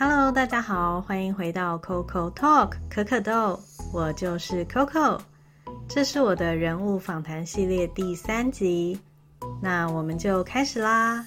Hello，大家好，欢迎回到 Coco Talk 可可豆，我就是 Coco，这是我的人物访谈系列第三集，那我们就开始啦。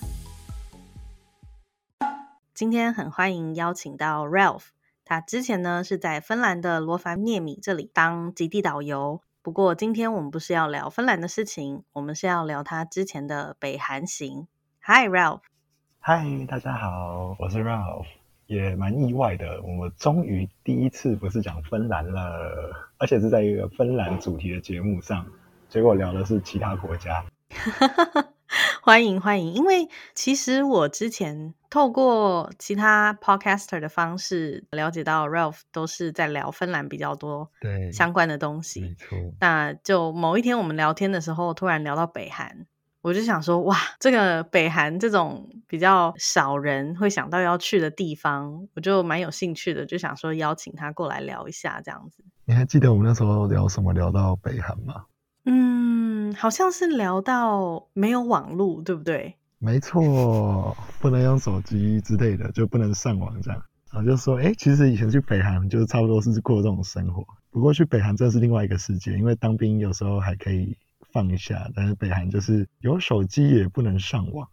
今天很欢迎邀请到 Ralph，他之前呢是在芬兰的罗凡涅米这里当极地导游，不过今天我们不是要聊芬兰的事情，我们是要聊他之前的北韩行。Hi Ralph，Hi，大家好，我是 Ralph。也蛮意外的，我们终于第一次不是讲芬兰了，而且是在一个芬兰主题的节目上，结果聊的是其他国家。欢迎欢迎，因为其实我之前透过其他 podcaster 的方式了解到，Ralph 都是在聊芬兰比较多对相关的东西。没错，那就某一天我们聊天的时候，突然聊到北韩。我就想说，哇，这个北韩这种比较少人会想到要去的地方，我就蛮有兴趣的，就想说邀请他过来聊一下这样子。你还记得我们那时候聊什么？聊到北韩吗？嗯，好像是聊到没有网络，对不对？没错，不能用手机之类的，就不能上网这样。然后就说，哎，其实以前去北韩就是差不多是过这种生活，不过去北韩真的是另外一个世界，因为当兵有时候还可以。放一下，但是北韩就是有手机也不能上网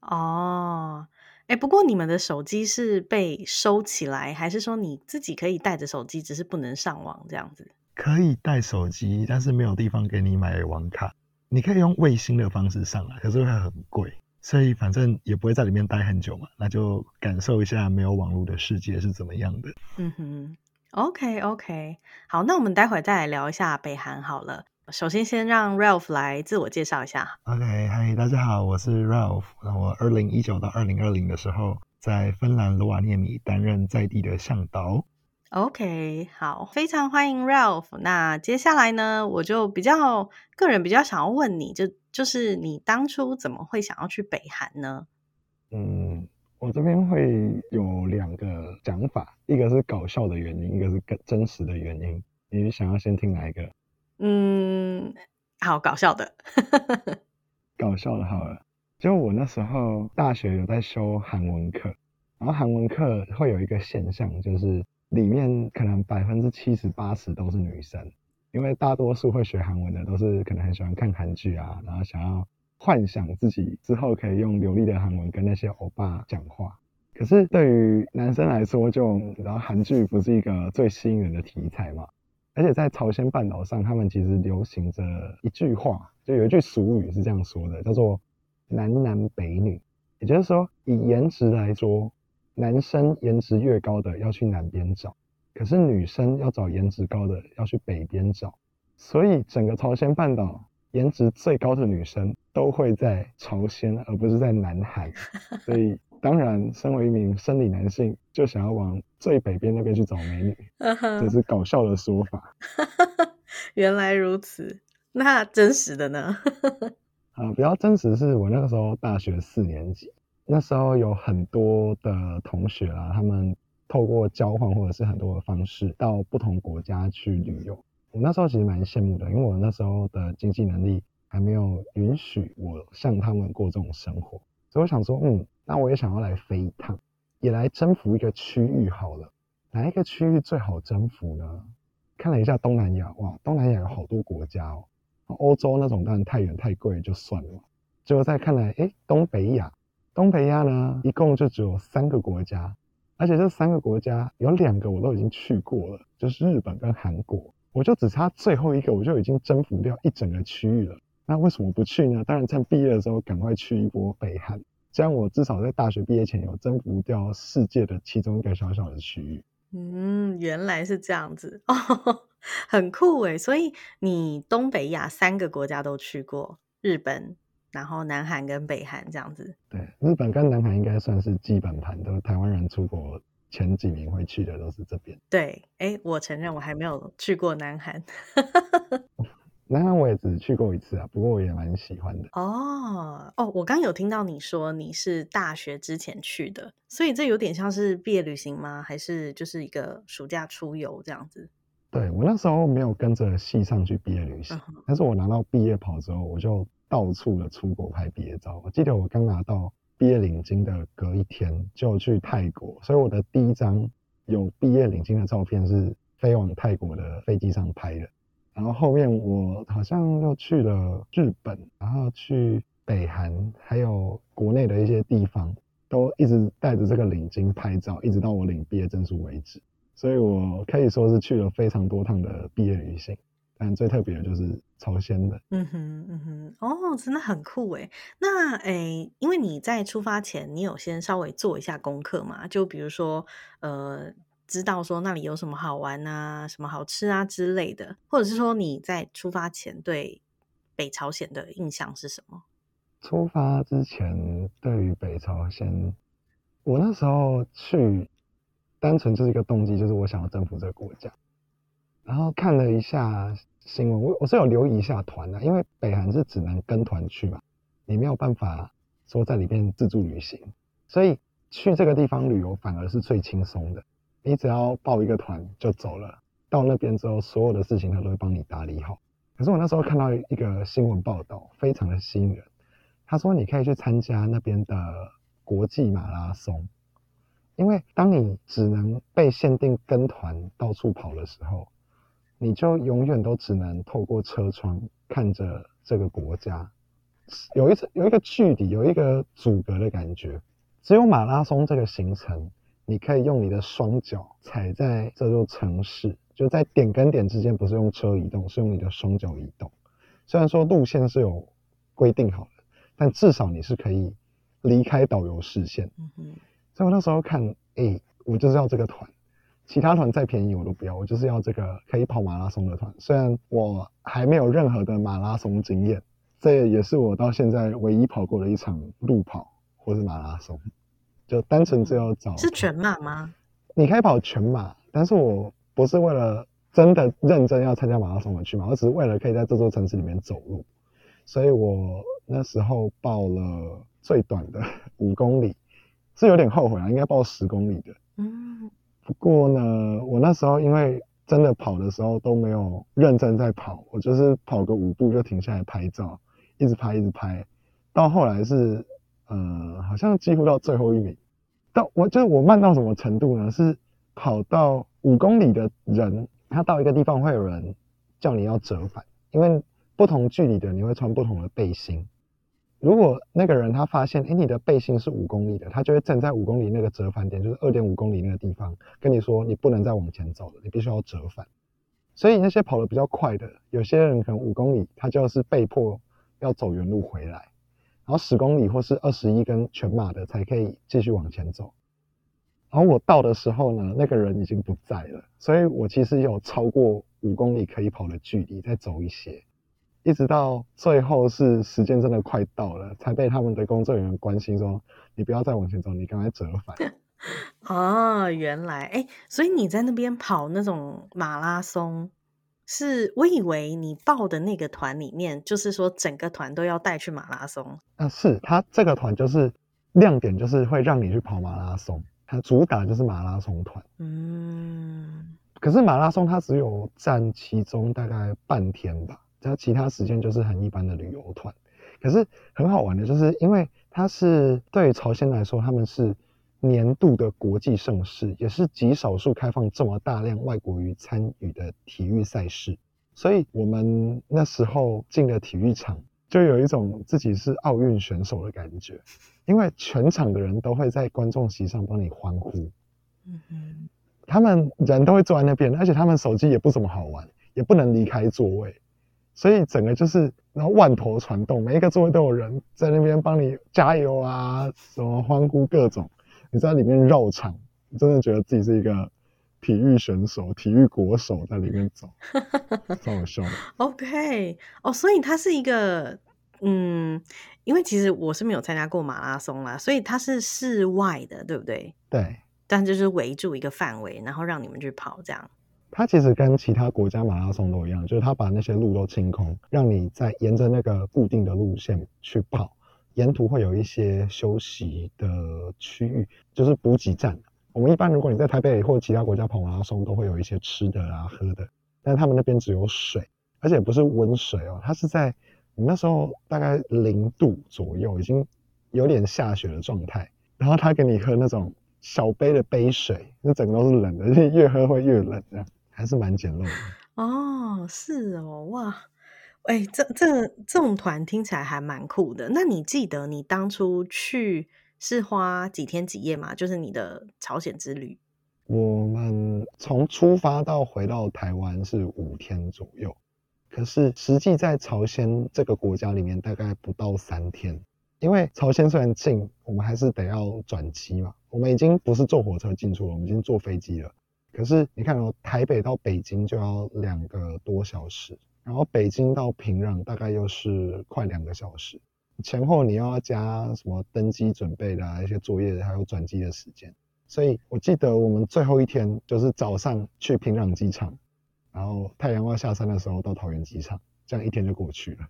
哦。哎，不过你们的手机是被收起来，还是说你自己可以带着手机，只是不能上网这样子？可以带手机，但是没有地方给你买网卡。你可以用卫星的方式上来，可是会很贵，所以反正也不会在里面待很久嘛。那就感受一下没有网络的世界是怎么样的。嗯哼，OK OK，好，那我们待会再来聊一下北韩好了。首先，先让 Ralph 来自我介绍一下。OK，嗨，大家好，我是 Ralph。那我二零一九到二零二零的时候，在芬兰罗瓦涅米担任在地的向导。OK，好，非常欢迎 Ralph。那接下来呢，我就比较个人比较想要问你，就就是你当初怎么会想要去北韩呢？嗯，我这边会有两个讲法，一个是搞笑的原因，一个是更真实的原因。你想要先听哪一个？嗯，好搞笑的，搞笑的好了。就我那时候大学有在修韩文课，然后韩文课会有一个现象，就是里面可能百分之七十八十都是女生，因为大多数会学韩文的都是可能很喜欢看韩剧啊，然后想要幻想自己之后可以用流利的韩文跟那些欧巴讲话。可是对于男生来说，就然后韩剧不是一个最吸引人的题材嘛。而且在朝鲜半岛上，他们其实流行着一句话，就有一句俗语是这样说的，叫做“南男北女”，也就是说，以颜值来说，男生颜值越高的要去南边找，可是女生要找颜值高的要去北边找。所以整个朝鲜半岛颜值最高的女生都会在朝鲜，而不是在南韩。所以。当然，身为一名生理男性，就想要往最北边那边去找美女，这是搞笑的说法。原来如此，那真实的呢？啊，比较真实是我那个时候大学四年级，那时候有很多的同学啊，他们透过交换或者是很多的方式到不同国家去旅游。我那时候其实蛮羡慕的，因为我那时候的经济能力还没有允许我像他们过这种生活，所以我想说，嗯。那我也想要来飞一趟，也来征服一个区域好了。哪一个区域最好征服呢？看了一下东南亚，哇，东南亚有好多国家哦。欧洲那种当然太远太贵就算了。结果再看来，哎，东北亚，东北亚呢，一共就只有三个国家，而且这三个国家有两个我都已经去过了，就是日本跟韩国。我就只差最后一个，我就已经征服掉一整个区域了。那为什么不去呢？当然趁毕业的时候赶快去一波北韩。这样我至少在大学毕业前有征服掉世界的其中一个小小的区域。嗯，原来是这样子 哦，很酷诶。所以你东北亚三个国家都去过，日本，然后南韩跟北韩这样子。对，日本跟南韩应该算是基本盘，都台湾人出国前几名会去的都是这边。对，哎，我承认我还没有去过南韩。南韩我也只去过一次啊，不过我也蛮喜欢的。哦哦，我刚有听到你说你是大学之前去的，所以这有点像是毕业旅行吗？还是就是一个暑假出游这样子？对我那时候没有跟着系上去毕业旅行，但是我拿到毕业跑之后，我就到处的出国拍毕业照。我记得我刚拿到毕业领巾的隔一天就去泰国，所以我的第一张有毕业领巾的照片是飞往泰国的飞机上拍的。然后后面我好像又去了日本，然后去北韩，还有国内的一些地方，都一直带着这个领巾拍照，一直到我领毕业证书为止。所以我可以说是去了非常多趟的毕业旅行。但最特别的就是朝鲜的，嗯哼，嗯哼，哦，真的很酷诶。那诶，因为你在出发前，你有先稍微做一下功课嘛？就比如说，呃，知道说那里有什么好玩啊，什么好吃啊之类的，或者是说你在出发前对北朝鲜的印象是什么？出发之前对于北朝鲜，我那时候去，单纯就是一个动机，就是我想要征服这个国家。然后看了一下新闻，我我是有留意一下团的，因为北韩是只能跟团去嘛，你没有办法说在里面自助旅行，所以去这个地方旅游反而是最轻松的，你只要报一个团就走了，到那边之后所有的事情他都会帮你打理好。可是我那时候看到一个新闻报道，非常的吸引人，他说你可以去参加那边的国际马拉松，因为当你只能被限定跟团到处跑的时候。你就永远都只能透过车窗看着这个国家，有一次有一个距离，有一个阻隔的感觉。只有马拉松这个行程，你可以用你的双脚踩在这座城市，就在点跟点之间，不是用车移动，是用你的双脚移动。虽然说路线是有规定好的，但至少你是可以离开导游视线。嗯所以我那时候看，哎，我就是要这个团。其他团再便宜我都不要，我就是要这个可以跑马拉松的团。虽然我还没有任何的马拉松经验，这也是我到现在唯一跑过的一场路跑或是马拉松。就单纯只有找是全马吗？你可以跑全马，但是我不是为了真的认真要参加马拉松而去嘛，我只是为了可以在这座城市里面走路。所以我那时候报了最短的五公里，是有点后悔啊，应该报十公里的。嗯。不过呢，我那时候因为真的跑的时候都没有认真在跑，我就是跑个五步就停下来拍照，一直拍一直拍，到后来是呃好像几乎到最后一名，到我就是我慢到什么程度呢？是跑到五公里的人，他到一个地方会有人叫你要折返，因为不同距离的你会穿不同的背心。如果那个人他发现，哎，你的背心是五公里的，他就会站在五公里那个折返点，就是二点五公里那个地方，跟你说你不能再往前走了，你必须要折返。所以那些跑得比较快的，有些人可能五公里，他就是被迫要走原路回来，然后十公里或是二十一跟全马的才可以继续往前走。然后我到的时候呢，那个人已经不在了，所以我其实有超过五公里可以跑的距离，再走一些。一直到最后是时间真的快到了，才被他们的工作人员关心说：“你不要再往前走，你刚才折返。”哦，原来哎，所以你在那边跑那种马拉松，是我以为你报的那个团里面，就是说整个团都要带去马拉松。啊，是他这个团就是亮点，就是会让你去跑马拉松，它主打就是马拉松团。嗯，可是马拉松它只有占其中大概半天吧。它其他时间就是很一般的旅游团，可是很好玩的，就是因为它是对于朝鲜来说，他们是年度的国际盛事，也是极少数开放这么大量外国语参与的体育赛事。所以我们那时候进了体育场，就有一种自己是奥运选手的感觉，因为全场的人都会在观众席上帮你欢呼。嗯，他们人都会坐在那边，而且他们手机也不怎么好玩，也不能离开座位。所以整个就是，然后万头攒动，每一个座位都有人在那边帮你加油啊，什么欢呼各种，你在里面绕场，真的觉得自己是一个体育选手、体育国手在里面走，超好笑。OK，哦，所以它是一个，嗯，因为其实我是没有参加过马拉松啦，所以它是室外的，对不对？对。但就是围住一个范围，然后让你们去跑这样。它其实跟其他国家马拉松都一样，就是它把那些路都清空，让你在沿着那个固定的路线去跑，沿途会有一些休息的区域，就是补给站。我们一般如果你在台北或其他国家跑马拉松，都会有一些吃的啊、喝的，但他们那边只有水，而且不是温水哦，它是在你那时候大概零度左右，已经有点下雪的状态，然后他给你喝那种小杯的杯水，那整个都是冷的，而且越喝会越冷，这样还是蛮简陋的。哦，是哦，哇，哎，这这这种团听起来还蛮酷的。那你记得你当初去是花几天几夜吗？就是你的朝鲜之旅。我们从出发到回到台湾是五天左右，可是实际在朝鲜这个国家里面大概不到三天，因为朝鲜虽然近，我们还是得要转机嘛。我们已经不是坐火车进出了，我们已经坐飞机了。可是你看哦，台北到北京就要两个多小时，然后北京到平壤大概又是快两个小时，前后你要加什么登机准备的一些作业，还有转机的时间。所以我记得我们最后一天就是早上去平壤机场，然后太阳要下山的时候到桃园机场，这样一天就过去了。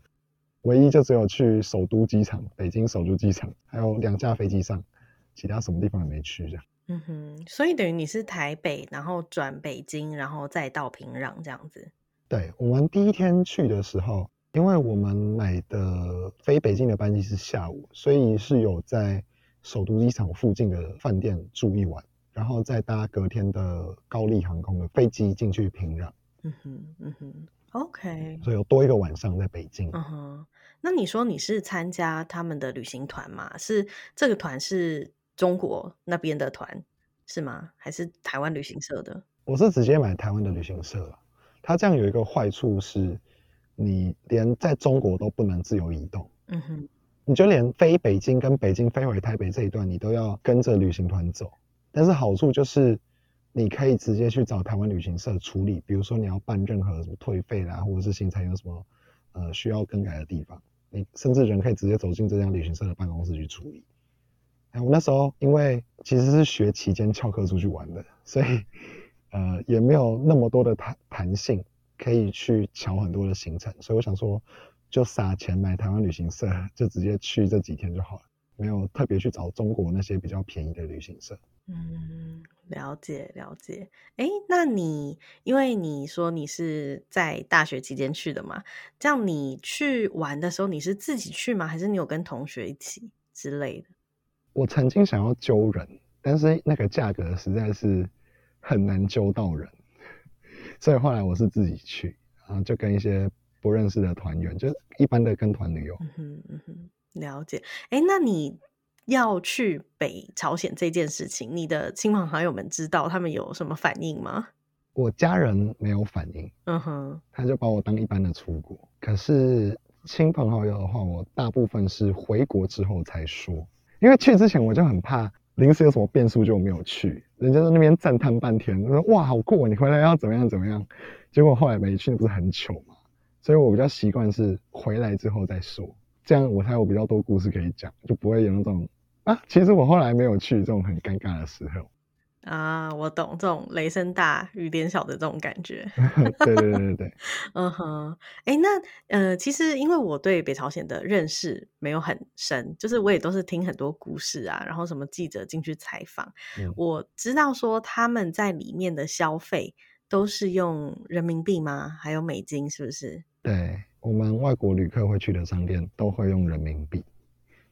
唯一就只有去首都机场，北京首都机场，还有两架飞机上，其他什么地方也没去这样。嗯哼，所以等于你是台北，然后转北京，然后再到平壤这样子。对，我们第一天去的时候，因为我们买的飞北京的班机是下午，所以是有在。首都机场附近的饭店住一晚，然后再搭隔天的高丽航空的飞机进去平壤。嗯哼，嗯哼，OK。所以有多一个晚上在北京。嗯哼，那你说你是参加他们的旅行团吗？是这个团是中国那边的团是吗？还是台湾旅行社的？我是直接买台湾的旅行社了。它这样有一个坏处是，你连在中国都不能自由移动。嗯哼。你就连飞北京跟北京飞回台北这一段，你都要跟着旅行团走。但是好处就是，你可以直接去找台湾旅行社处理，比如说你要办任何什么退费啦，或者是行程有什么呃需要更改的地方，你甚至人可以直接走进这家旅行社的办公室去处理。哎，我那时候因为其实是学期间翘课出去玩的，所以呃也没有那么多的弹弹性可以去调很多的行程，所以我想说。就撒钱买台湾旅行社，就直接去这几天就好了，没有特别去找中国那些比较便宜的旅行社。嗯，了解了解。哎，那你因为你说你是在大学期间去的嘛，这样你去玩的时候你是自己去吗？还是你有跟同学一起之类的？我曾经想要揪人，但是那个价格实在是很难揪到人，所以后来我是自己去，然后就跟一些。不认识的团员，就是一般的跟团旅游。嗯哼嗯哼，了解。哎，那你要去北朝鲜这件事情，你的亲朋好友们知道，他们有什么反应吗？我家人没有反应。嗯哼，他就把我当一般的出国。可是亲朋好友的话，我大部分是回国之后才说，因为去之前我就很怕临时有什么变数就没有去。人家在那边赞叹半天，说哇好酷，你回来要怎么样怎么样？结果后来没去，不是很糗吗？所以我比较习惯是回来之后再说，这样我才有比较多故事可以讲，就不会有那种啊，其实我后来没有去这种很尴尬的时候。啊，我懂这种雷声大雨点小的这种感觉。对对对对 嗯哼，哎，那呃，其实因为我对北朝鲜的认识没有很深，就是我也都是听很多故事啊，然后什么记者进去采访，我知道说他们在里面的消费都是用人民币吗？还有美金是不是？对我们外国旅客会去的商店都会用人民币，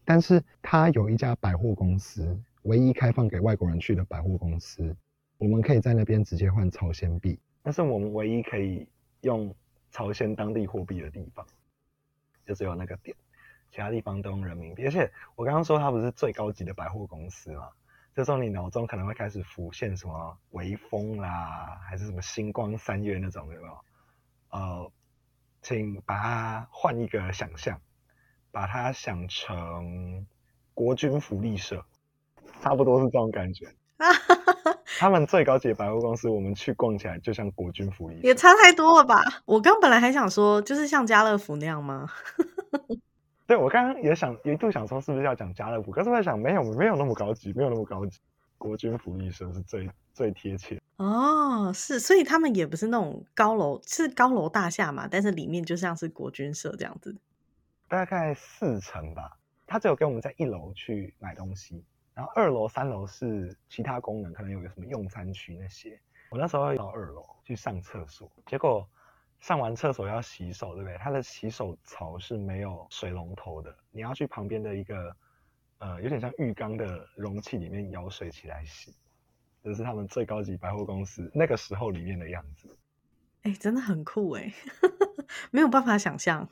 但是他有一家百货公司，唯一开放给外国人去的百货公司，我们可以在那边直接换朝鲜币，那是我们唯一可以用朝鲜当地货币的地方，就只有那个店，其他地方都用人民币。而且我刚刚说它不是最高级的百货公司吗？这时候你脑中可能会开始浮现什么微风啦，还是什么星光三月那种，有没有？呃。请把它换一个想象，把它想成国军福利社，差不多是这种感觉。他们最高级的百货公司，我们去逛起来就像国军福利，也差太多了吧？我刚本来还想说，就是像家乐福那样吗？对，我刚刚也想一度想说，是不是要讲家乐福？可是我在想，没有，没有那么高级，没有那么高级。国军福利社是最最贴切哦，是，所以他们也不是那种高楼，是高楼大厦嘛，但是里面就像是国军社这样子，大概四层吧。他只有给我们在一楼去买东西，然后二楼、三楼是其他功能，可能有个什么用餐区那些。我那时候到二楼去上厕所，结果上完厕所要洗手，对不对？它的洗手槽是没有水龙头的，你要去旁边的一个。呃有点像浴缸的容器里面舀水起来洗，这是他们最高级百货公司那个时候里面的样子。哎，真的很酷哎，没有办法想象。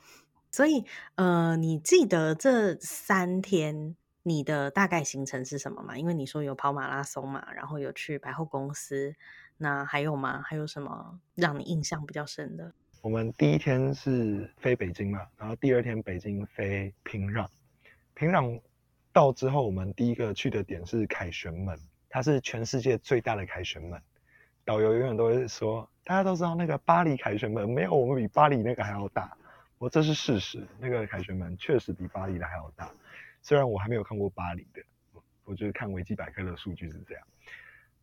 所以，呃，你记得这三天你的大概行程是什么吗？因为你说有跑马拉松嘛，然后有去百货公司，那还有吗？还有什么让你印象比较深的？我们第一天是飞北京嘛，然后第二天北京飞平壤，平壤到之后，我们第一个去的点是凯旋门，它是全世界最大的凯旋门。导游永远都会说，大家都知道那个巴黎凯旋门没有我们比巴黎那个还要大，我这是事实，那个凯旋门确实比巴黎的还要大。虽然我还没有看过巴黎的，我就是看维基百科的数据是这样。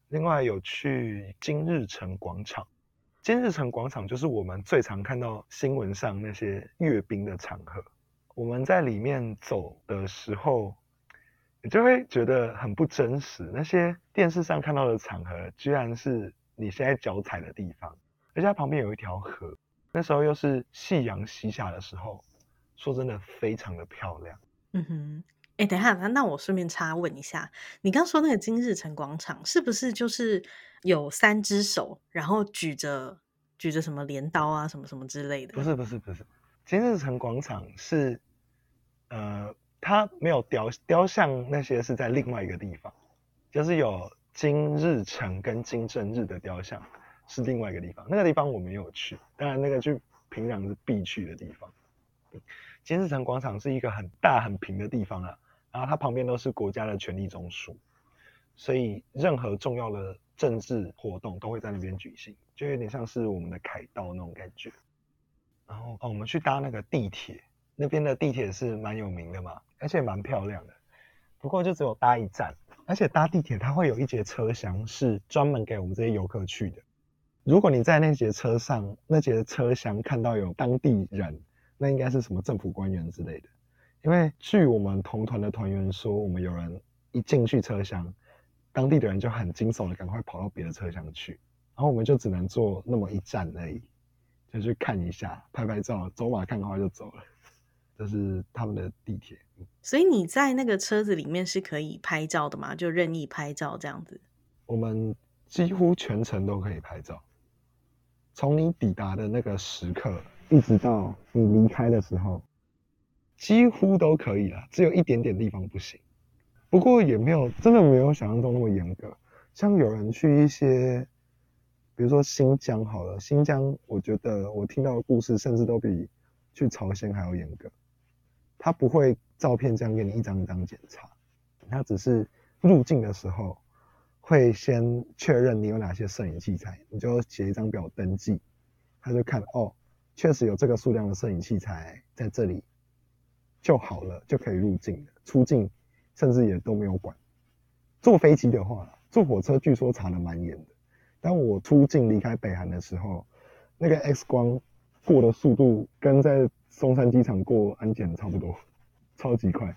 另外有去金日成广场，金日成广场就是我们最常看到新闻上那些阅兵的场合。我们在里面走的时候，你就会觉得很不真实，那些电视上看到的场合，居然是。你现在脚踩的地方，而且它旁边有一条河，那时候又是夕阳西下的时候，说真的非常的漂亮。嗯哼，哎，等一下，那那我顺便插问一下，你刚说那个金日成广场是不是就是有三只手，然后举着举着什么镰刀啊，什么什么之类的？不是不是不是，金日成广场是，呃，它没有雕雕像，那些是在另外一个地方，就是有。金日成跟金正日的雕像是另外一个地方，那个地方我没有去，当然那个去平壤是必去的地方。金日成广场是一个很大很平的地方啊，然后它旁边都是国家的权力中枢，所以任何重要的政治活动都会在那边举行，就有点像是我们的凯道那种感觉。然后哦，我们去搭那个地铁，那边的地铁是蛮有名的嘛，而且蛮漂亮的，不过就只有搭一站。而且搭地铁，它会有一节车厢是专门给我们这些游客去的。如果你在那节车上，那节车厢看到有当地人，那应该是什么政府官员之类的。因为据我们同团的团员说，我们有人一进去车厢，当地的人就很惊悚的赶快跑到别的车厢去，然后我们就只能坐那么一站而已，就去看一下、拍拍照、走马看花就走了。这是他们的地铁，所以你在那个车子里面是可以拍照的嘛？就任意拍照这样子。我们几乎全程都可以拍照，从你抵达的那个时刻，一直到你离开的时候，几乎都可以了，只有一点点地方不行。不过也没有真的没有想象中那么严格，像有人去一些，比如说新疆好了，新疆我觉得我听到的故事甚至都比去朝鲜还要严格。他不会照片这样给你一张一张检查，他只是入境的时候会先确认你有哪些摄影器材，你就写一张表登记，他就看哦，确实有这个数量的摄影器材在这里就好了，就可以入境了。出境甚至也都没有管。坐飞机的话，坐火车据说查的蛮严的。当我出境离开北韩的时候，那个 X 光过的速度跟在松山机场过安检差不多，超级快。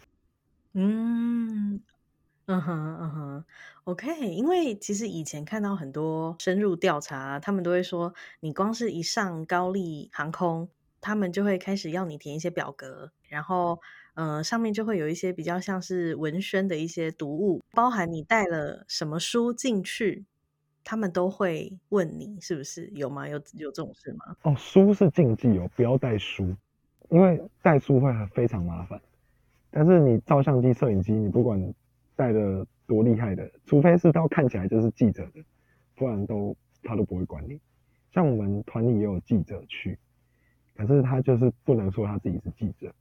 嗯，嗯哼，嗯哼，OK。因为其实以前看到很多深入调查，他们都会说，你光是一上高丽航空，他们就会开始要你填一些表格，然后，呃，上面就会有一些比较像是文宣的一些读物，包含你带了什么书进去，他们都会问你是不是有吗？有有这种事吗？哦，书是禁忌哦，不要带书。因为带书会非常麻烦，但是你照相机、摄影机，你不管带的多厉害的，除非是到看起来就是记者的，不然都他都不会管你。像我们团里也有记者去，可是他就是不能说他自己是记者，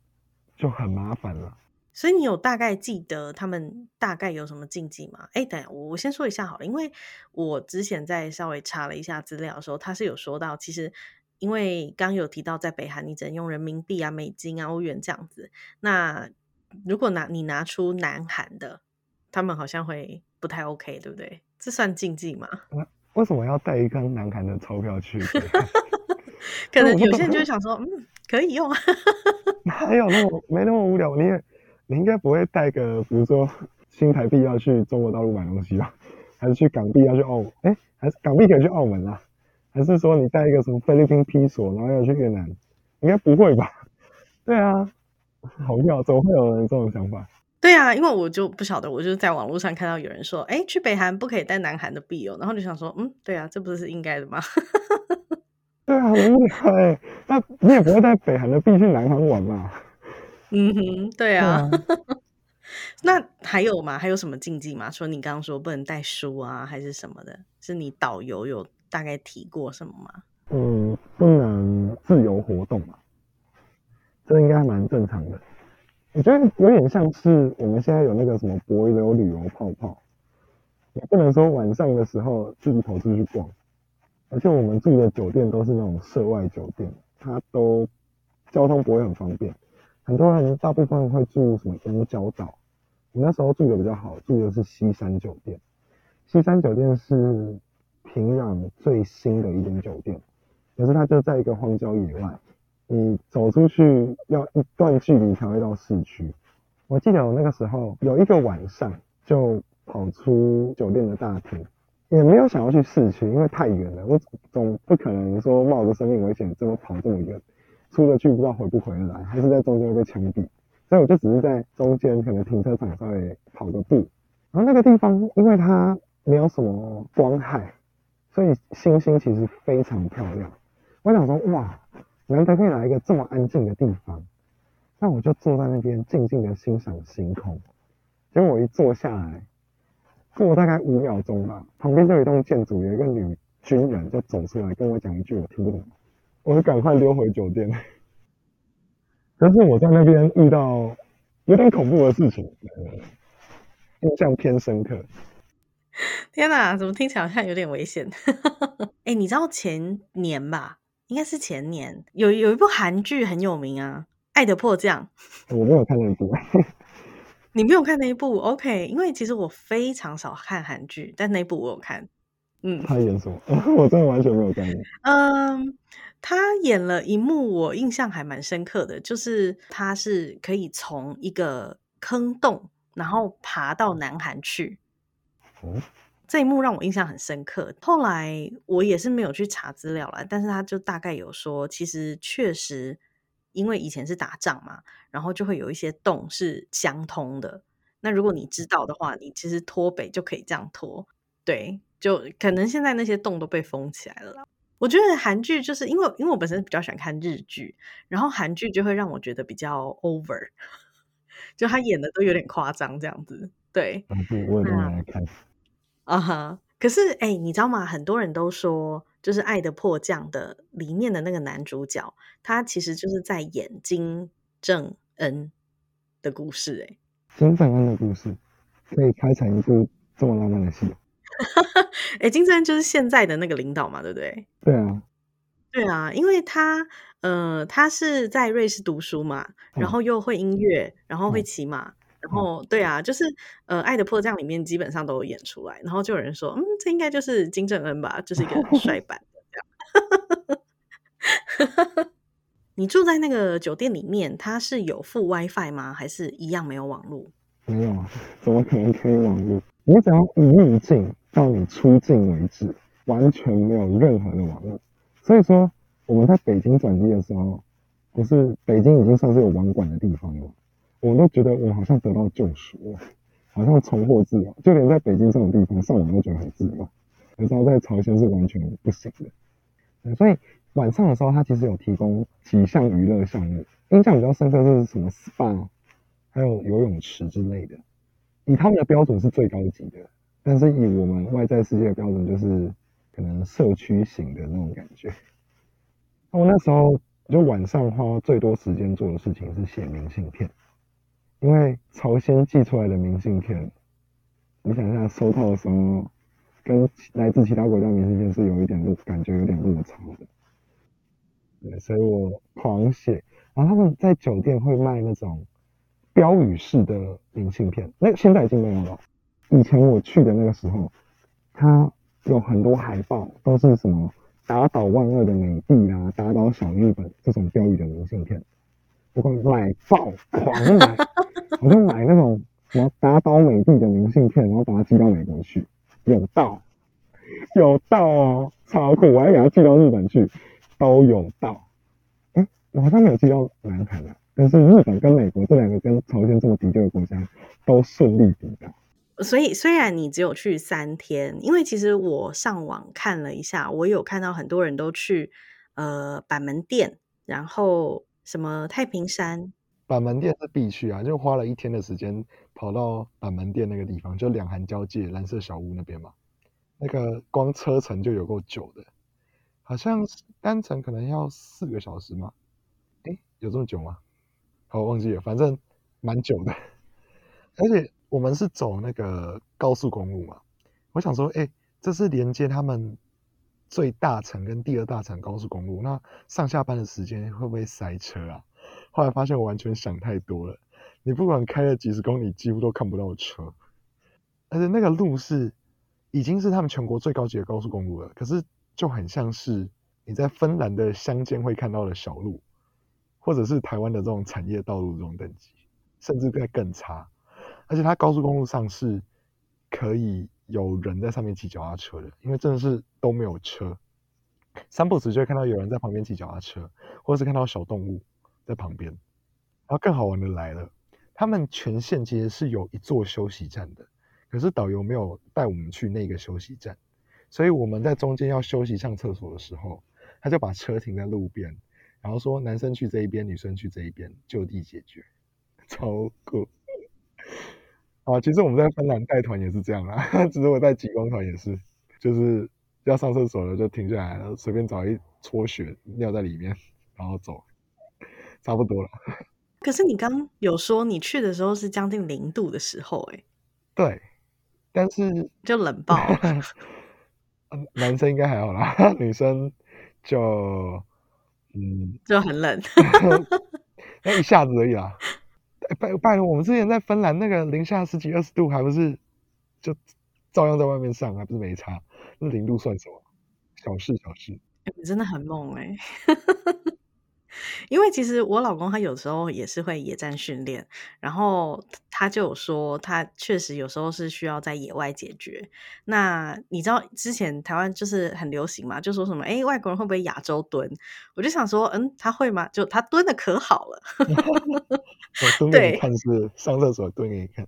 就很麻烦了。所以你有大概记得他们大概有什么禁忌吗？哎，等下我我先说一下好了，因为我之前在稍微查了一下资料的时候，他是有说到其实。因为刚有提到，在北韩你只能用人民币啊、美金啊、欧元这样子。那如果拿你拿出南韩的，他们好像会不太 OK，对不对？这算禁忌吗？为什么要带一张南韩的钞票去？可能有些人就想说，嗯，可以用。哪有那么没那么无聊？你也你应该不会带个，比如说新台币要去中国大陆买东西吧？还是去港币要去澳？哎，还是港币可以去澳门啊？还是说你带一个什么菲律宾披索，然后要去越南？应该不会吧？对啊，好妙，怎么会有人这种想法？对啊，因为我就不晓得，我就是在网络上看到有人说，哎，去北韩不可以带南韩的币哦，然后就想说，嗯，对啊，这不是应该的吗？对啊，很无聊哎，那你也不会在北韩的币去南韩玩嘛？嗯哼，对啊。那还有吗？还有什么禁忌吗？说你刚刚说不能带书啊，还是什么的？是你导游有大概提过什么吗？嗯，不能自由活动嘛，这应该蛮正常的。我觉得有点像是我们现在有那个什么博流旅游泡泡，也不能说晚上的时候自己跑出去逛。而且我们住的酒店都是那种涉外酒店，它都交通不会很方便。很多人大部分会住什么东郊岛，我那时候住的比较好，住的是西山酒店。西山酒店是平壤最新的一间酒店，可是它就在一个荒郊野外，你走出去要一段距离才会到市区。我记得我那个时候有一个晚上就跑出酒店的大厅。也没有想要去市区，因为太远了，我总不可能说冒着生命危险这么跑这么远，出了去不知道回不回来，还是在中间被枪毙，所以我就只是在中间可能停车场稍微跑个步，然后那个地方因为它没有什么光害，所以星星其实非常漂亮。我想说哇，难得可以来一个这么安静的地方，那我就坐在那边静静的欣赏星空。结果我一坐下来。过大概五秒钟吧，旁边就有一栋建筑，有一个女军人就走出来跟我讲一句我听不懂，我就赶快溜回酒店。可是我在那边遇到有点恐怖的事情，印象偏深刻。天哪，怎么听起来好像有点危险？哎，你知道前年吧，应该是前年，有有一部韩剧很有名啊，《爱的迫降》。我没有看那部。你没有看那一部，OK？因为其实我非常少看韩剧，但那部我有看。嗯，他演什么？我真的完全没有概念。嗯，他演了一幕，我印象还蛮深刻的，就是他是可以从一个坑洞，然后爬到南韩去。哦，这一幕让我印象很深刻。后来我也是没有去查资料了，但是他就大概有说，其实确实。因为以前是打仗嘛，然后就会有一些洞是相通的。那如果你知道的话，你其实脱北就可以这样脱。对，就可能现在那些洞都被封起来了。我觉得韩剧就是因为因为我本身比较喜欢看日剧，然后韩剧就会让我觉得比较 over，就他演的都有点夸张这样子。对，我也来看。啊哈，可是哎，你知道吗？很多人都说。就是《爱的迫降》的里面的那个男主角，他其实就是在演金正恩的故事。哎，金正恩的故事可以拍成一部这么浪漫的戏。哎，金正恩就是现在的那个领导嘛，对不对？对啊，对啊，因为他呃，他是在瑞士读书嘛，然后又会音乐，然后会骑马。然后对啊，就是呃，《爱的迫降》里面基本上都有演出来，然后就有人说，嗯，这应该就是金正恩吧，就是一个帅版的这样。你住在那个酒店里面，它是有附 WiFi 吗？还是一样没有网络？没有啊，怎么可能可以网络？你只要一入境到你出境为止，完全没有任何的网络。所以说，我们在北京转机的时候，不是北京已经算是有网管的地方了。我都觉得我好像得到救赎了，好像重获自由。就连在北京这种地方上网都觉得很自由，你知道在朝鲜是完全不行的。所以晚上的时候，他其实有提供几项娱乐项目，印象比较深刻就是什么 SPA，还有游泳池之类的。以他们的标准是最高级的，但是以我们外在世界的标准，就是可能社区型的那种感觉。我那时候就晚上花最多时间做的事情是写明信片。因为朝鲜寄出来的明信片，你想一下收到的时候，跟来自其他国家明信片是有一点落，感觉有点落差的。对，所以我狂写。然后他们在酒店会卖那种标语式的明信片，那现在已经没有了。以前我去的那个时候，它有很多海报，都是什么打倒万恶的美帝啊，打倒小日本这种标语的明信片。我买爆，狂买，我就买那种什么打倒美帝的明信片，然后把它寄到美国去，有到，有到哦，超酷！我还给它寄到日本去，都有到。哎，我好像没有寄到南韩啊，但是日本跟美国这两个跟朝鲜这么敌对的国家都顺利抵达。所以虽然你只有去三天，因为其实我上网看了一下，我有看到很多人都去呃板门店，然后什么太平山。板门店是必去啊，就花了一天的时间跑到板门店那个地方，就两韩交界蓝色小屋那边嘛。那个光车程就有够久的，好像单程可能要四个小时嘛？哎，有这么久吗？好，忘记了，反正蛮久的。而且我们是走那个高速公路嘛，我想说，哎，这是连接他们最大城跟第二大城高速公路，那上下班的时间会不会塞车啊？后来发现我完全想太多了，你不管开了几十公里，几乎都看不到车，而且那个路是。已经是他们全国最高级的高速公路了，可是就很像是你在芬兰的乡间会看到的小路，或者是台湾的这种产业道路这种等级，甚至在更差。而且它高速公路上是可以有人在上面骑脚踏车的，因为真的是都没有车，三步时就会看到有人在旁边骑脚踏车，或者是看到小动物在旁边。然后更好玩的来了，他们全线其实是有一座休息站的。可是导游没有带我们去那个休息站，所以我们在中间要休息上厕所的时候，他就把车停在路边，然后说男生去这一边，女生去这一边，就地解决，超酷。啊，其实我们在芬兰带团也是这样啊，只是我带极光团也是，就是要上厕所了就停下来，了随便找一撮雪尿在里面，然后走，差不多了。可是你刚有说你去的时候是将近零度的时候，哎，对。但是就冷爆，男生应该还好啦，女生就嗯就很冷，那一下子而已啦。拜拜托，我们之前在芬兰那个零下十几二十度，还不是就照样在外面上，还不是没差？那零度算什么？小事小事。你真的很猛哎。因为其实我老公他有时候也是会野战训练，然后他就有说他确实有时候是需要在野外解决。那你知道之前台湾就是很流行嘛，就说什么哎外国人会不会亚洲蹲？我就想说嗯他会吗？就他蹲的可好了。我蹲给你看是上厕所蹲给你看。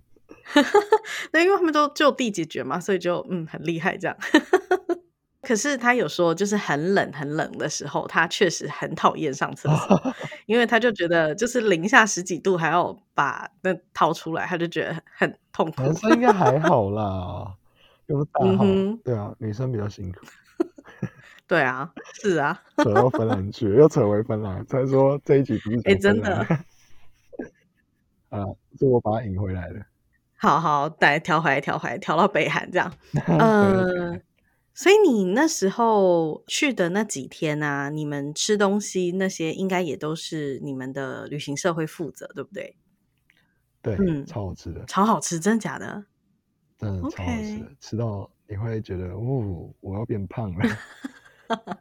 那因为他们都就地解决嘛，所以就嗯很厉害这样。可是他有说，就是很冷很冷的时候，他确实很讨厌上厕所，因为他就觉得就是零下十几度还要把那掏出来，他就觉得很痛苦。男生应该还好啦，又是大号，对啊，女生比较辛苦。对啊，是啊，扯到芬兰去，又扯回芬兰，才说这一集不是哎，真的啊，是我把他引回来的。好好，再调回来，调回来，调到北韩这样，嗯。所以你那时候去的那几天啊，你们吃东西那些应该也都是你们的旅行社会负责，对不对？对，嗯，超好吃的，超好吃，真的假的？真的超好吃，吃到你会觉得，哦，我要变胖了。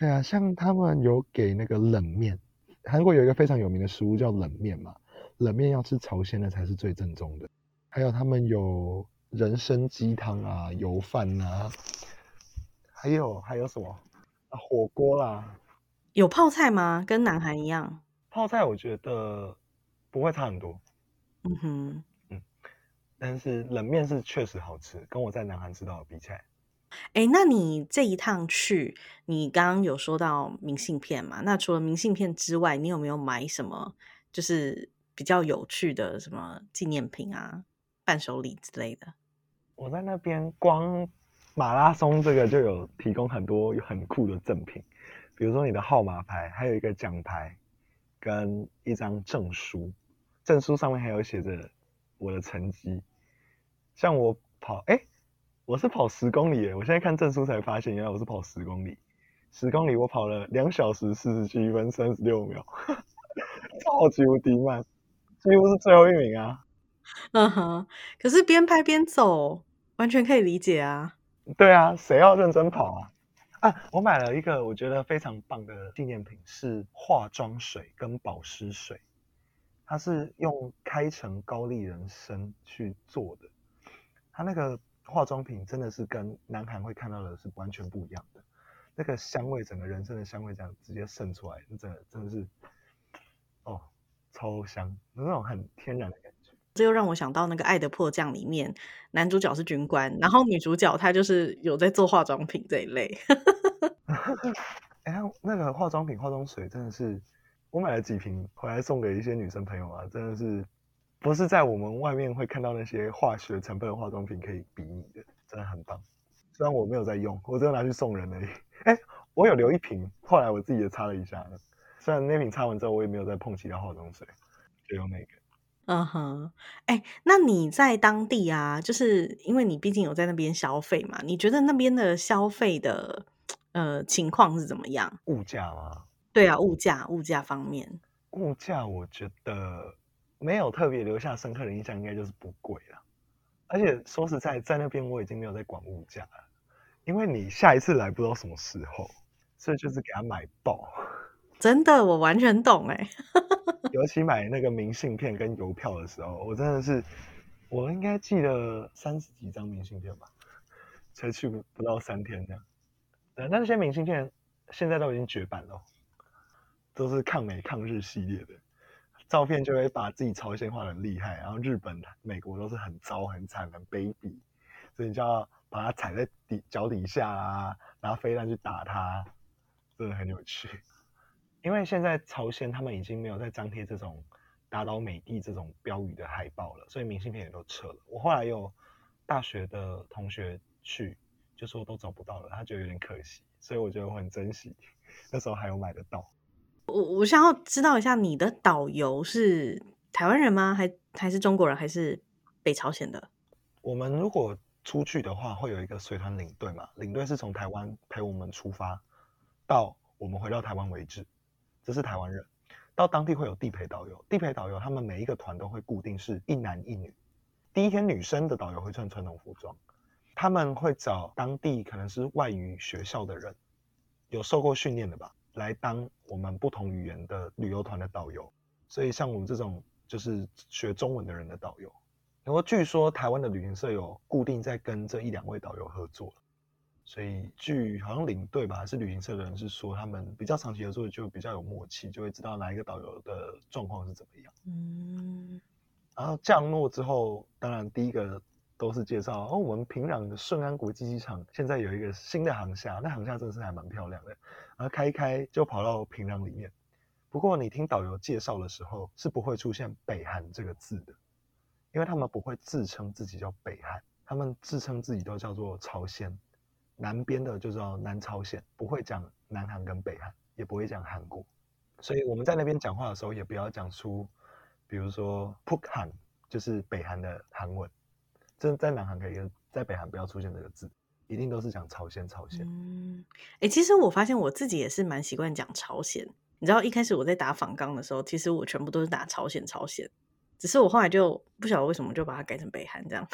对啊，像他们有给那个冷面，韩国有一个非常有名的食物叫冷面嘛，冷面要吃朝鲜的才是最正宗的。还有他们有。人参鸡汤啊，油饭啊，还有还有什么啊？火锅啦，有泡菜吗？跟南韩一样？泡菜我觉得不会差很多。嗯哼，嗯，但是冷面是确实好吃，跟我在南韩吃到的比起来。哎，那你这一趟去，你刚刚有说到明信片嘛？那除了明信片之外，你有没有买什么就是比较有趣的什么纪念品啊、伴手礼之类的？我在那边光马拉松这个就有提供很多很酷的赠品，比如说你的号码牌，还有一个奖牌跟一张证书，证书上面还有写着我的成绩。像我跑，哎，我是跑十公里，我现在看证书才发现，原来我是跑十公里。十公里我跑了两小时四十七分三十六秒，超级无敌慢，几乎是最后一名啊。嗯哼，可是边拍边走。完全可以理解啊！对啊，谁要认真跑啊？啊，我买了一个我觉得非常棒的纪念品，是化妆水跟保湿水，它是用开成高丽人参去做的。它那个化妆品真的是跟南韩会看到的是完全不一样的，那个香味，整个人参的香味这样直接渗出来，真的真的是，哦，超香，那种很天然的感觉。这又让我想到那个《爱的迫降》里面，男主角是军官，然后女主角她就是有在做化妆品这一类。哎，那个化妆品、化妆水真的是，我买了几瓶回来送给一些女生朋友啊，真的是不是在我们外面会看到那些化学成分的化妆品可以比拟的，真的很棒。虽然我没有在用，我只有拿去送人而已。哎，我有留一瓶，后来我自己也擦了一下。虽然那瓶擦完之后，我也没有再碰其他化妆水，就用那个。嗯哼，哎，那你在当地啊，就是因为你毕竟有在那边消费嘛，你觉得那边的消费的呃情况是怎么样？物价吗？对啊，物价，物价方面，物价我觉得没有特别留下深刻的印象，应该就是不贵了。而且说实在，在那边我已经没有在管物价了，因为你下一次来不知道什么时候，所以就是给他买爆。真的，我完全懂哎。尤其买那个明信片跟邮票的时候，我真的是，我应该寄了三十几张明信片吧，才去不到三天这样。对，那些明信片现在都已经绝版了，都是抗美抗日系列的，照片就会把自己朝鲜画的厉害，然后日本、美国都是很糟、很惨、很卑鄙，所以你就要把它踩在底脚底下啊，拿飞弹去打它，真的很有趣。因为现在朝鲜他们已经没有在张贴这种打倒美帝这种标语的海报了，所以明信片也都撤了。我后来有大学的同学去，就说都找不到了，他觉得有点可惜，所以我觉得我很珍惜那时候还有买得到。我我想要知道一下，你的导游是台湾人吗？还还是中国人？还是北朝鲜的？我们如果出去的话，会有一个随团领队嘛，领队是从台湾陪我们出发，到我们回到台湾为止。这是台湾人，到当地会有地陪导游。地陪导游他们每一个团都会固定是一男一女。第一天女生的导游会穿传统服装，他们会找当地可能是外语学校的人，有受过训练的吧，来当我们不同语言的旅游团的导游。所以像我们这种就是学中文的人的导游，然后据说台湾的旅行社有固定在跟这一两位导游合作。所以，据好像领队吧，还是旅行社的人是说，他们比较长期合作，就比较有默契，就会知道哪一个导游的状况是怎么样。嗯。然后降落之后，当然第一个都是介绍哦，我们平壤的顺安国际机场现在有一个新的航厦，那航厦真的是还蛮漂亮的。然后开一开就跑到平壤里面。不过你听导游介绍的时候，是不会出现北韩这个字的，因为他们不会自称自己叫北韩，他们自称自己都叫做朝鲜。南边的就叫南朝鲜，不会讲南韩跟北韩，也不会讲韩国，所以我们在那边讲话的时候，也不要讲出，比如说북韩，就是北韩的韩文，这在南韩可以，在北韩不要出现这个字，一定都是讲朝鲜朝鲜。嗯，哎，其实我发现我自己也是蛮习惯讲朝鲜，你知道一开始我在打仿钢的时候，其实我全部都是打朝鲜朝鲜，只是我后来就不晓得为什么就把它改成北韩这样。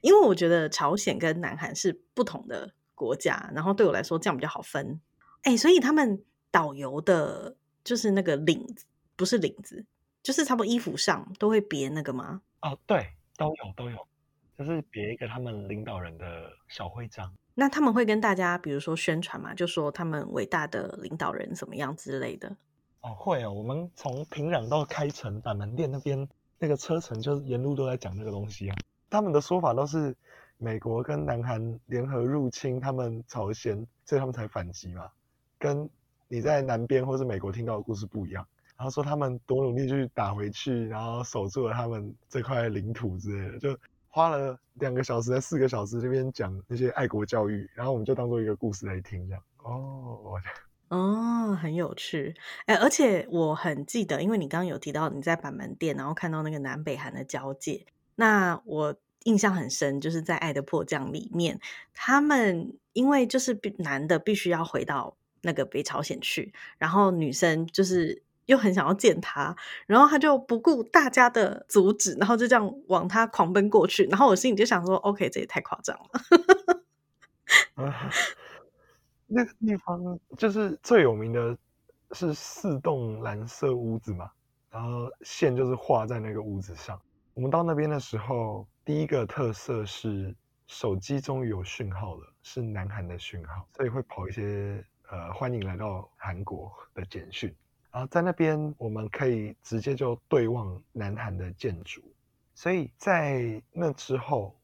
因为我觉得朝鲜跟南韩是不同的国家，然后对我来说这样比较好分。哎，所以他们导游的就是那个领子，不是领子，就是差不多衣服上都会别那个吗？哦，对，都有都有，就是别一个他们领导人的小徽章。那他们会跟大家比如说宣传嘛，就说他们伟大的领导人怎么样之类的。哦，会哦，我们从平壤到开城板门店那边那个车程，就是沿路都在讲这个东西啊。他们的说法都是美国跟南韩联合入侵他们朝鲜，所以他们才反击嘛。跟你在南边或是美国听到的故事不一样。然后说他们多努力去打回去，然后守住了他们这块领土之类的，就花了两个小时四个小时这边讲那些爱国教育，然后我们就当做一个故事来听，这样。哦，我哦，很有趣。哎，而且我很记得，因为你刚刚有提到你在板门店，然后看到那个南北韩的交界，那我。印象很深，就是在《爱的迫降》里面，他们因为就是男的必须要回到那个北朝鲜去，然后女生就是又很想要见他，然后他就不顾大家的阻止，然后就这样往他狂奔过去。然后我心里就想说：“OK，这也太夸张了。”那个地方就是最有名的是四栋蓝色屋子嘛，然后线就是画在那个屋子上。我们到那边的时候。第一个特色是手机终于有讯号了，是南韩的讯号，所以会跑一些呃欢迎来到韩国的简讯。然后在那边我们可以直接就对望南韩的建筑，所以在那之后，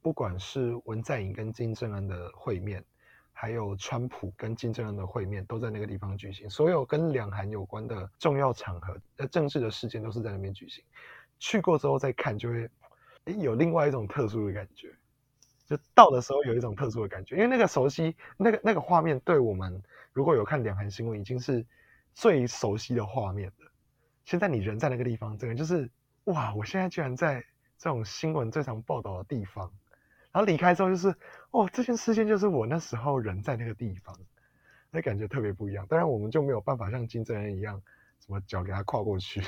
不管是文在寅跟金正恩的会面，还有川普跟金正恩的会面，都在那个地方举行。所有跟两韩有关的重要场合、呃政治的事件都是在那边举行。去过之后再看，就会诶有另外一种特殊的感觉。就到的时候有一种特殊的感觉，因为那个熟悉那个那个画面，对我们如果有看两韩新闻，已经是最熟悉的画面了。现在你人在那个地方，整个就是哇！我现在居然在这种新闻最常报道的地方，然后离开之后就是哦，这件事件就是我那时候人在那个地方，那感觉特别不一样。当然，我们就没有办法像金正恩一样，什么脚给他跨过去，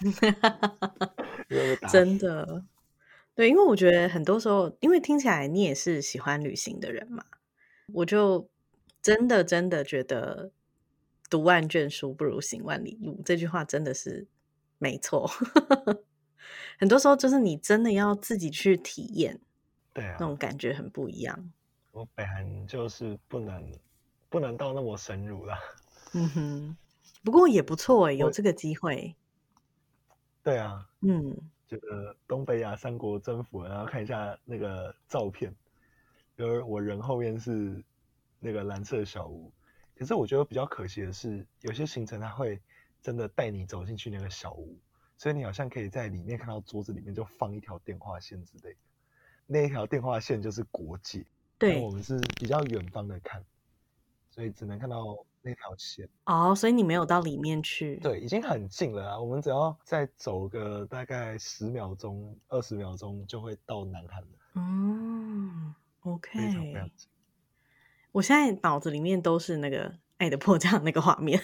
真的，对，因为我觉得很多时候，因为听起来你也是喜欢旅行的人嘛，我就真的真的觉得“读万卷书不如行万里路”这句话真的是没错。很多时候就是你真的要自己去体验，对啊那，种感觉很不一样。我北韩就是不能不能到那么深入了。嗯哼，不过也不错诶，有我这个机会。对啊，嗯，这个东北亚三国征服，然后看一下那个照片，就是我人后面是那个蓝色小屋。可是我觉得比较可惜的是，有些行程它会真的带你走进去那个小屋，所以你好像可以在里面看到桌子里面就放一条电话线之类的，那一条电话线就是国界。但对我们是比较远方的看，所以只能看到那条线。哦，所以你没有到里面去。对，已经很近了啊！我们只要再走个大概十秒钟、二十秒钟，就会到南韩了，嗯，OK，非常非常近。我现在脑子里面都是那个《爱的迫降》那个画面，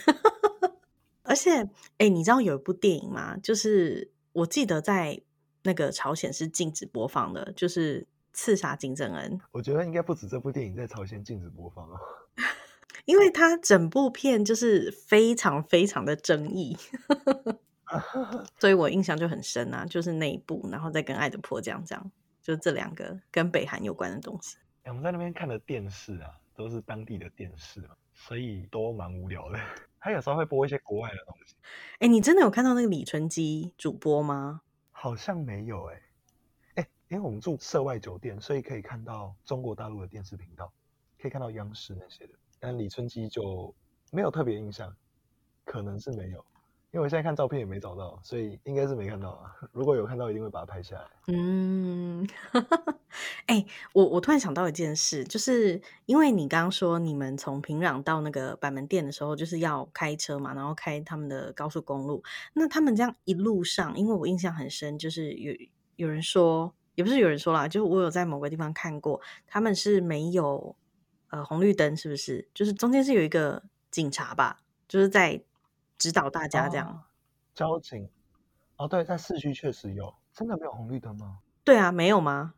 而且，哎，你知道有一部电影吗？就是我记得在那个朝鲜是禁止播放的，就是《刺杀金正恩》，我觉得应该不止这部电影在朝鲜禁止播放哦。因为它整部片就是非常非常的争议，所以我印象就很深啊，就是那一部，然后再跟《爱的迫降》这样，就这两个跟北韩有关的东西。哎我们在那边看的电视啊，都是当地的电视嘛，所以都蛮无聊的。他有时候会播一些国外的东西，哎，你真的有看到那个李春基主播吗？好像没有哎、哎、因为我们住涉外酒店，所以可以看到中国大陆的电视频道，可以看到央视那些的。但李春基就没有特别印象，可能是没有，因为我现在看照片也没找到，所以应该是没看到。如果有看到，一定会把它拍下来。嗯，哎、我我突然想到一件事，就是因为你刚刚说你们从平壤到那个板门店的时候，就是要开车嘛，然后开他们的高速公路。那他们这样一路上，因为我印象很深，就是有有人说，也不是有人说啦，就是我有在某个地方看过，他们是没有呃红绿灯，是不是？就是中间是有一个警察吧，就是在指导大家这样。哦交警哦，对，在市区确实有，真的没有红绿灯吗？对啊，没有吗？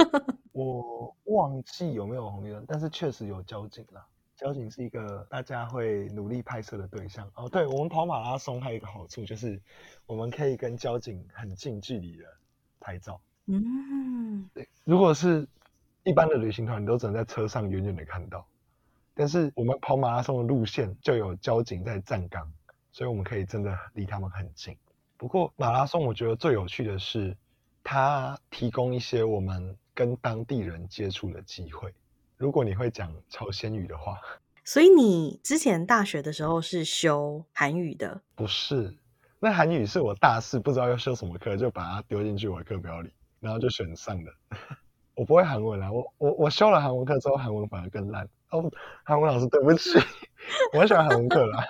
我忘记有没有红绿灯，但是确实有交警啦。交警是一个大家会努力拍摄的对象哦。对我们跑马拉松还有一个好处就是，我们可以跟交警很近距离的拍照。嗯，对，如果是一般的旅行团，你都只能在车上远远的看到，但是我们跑马拉松的路线就有交警在站岗，所以我们可以真的离他们很近。不过马拉松我觉得最有趣的是，它提供一些我们跟当地人接触的机会。如果你会讲朝鲜语的话，所以你之前大学的时候是修韩语的，不是，那韩语是我大四不知道要修什么课，就把它丢进去我的课表里，然后就选上的。我不会韩文啊，我我我修了韩文课之后，韩文反而更烂。哦，韩文老师对不起，我很喜欢韩文课啦。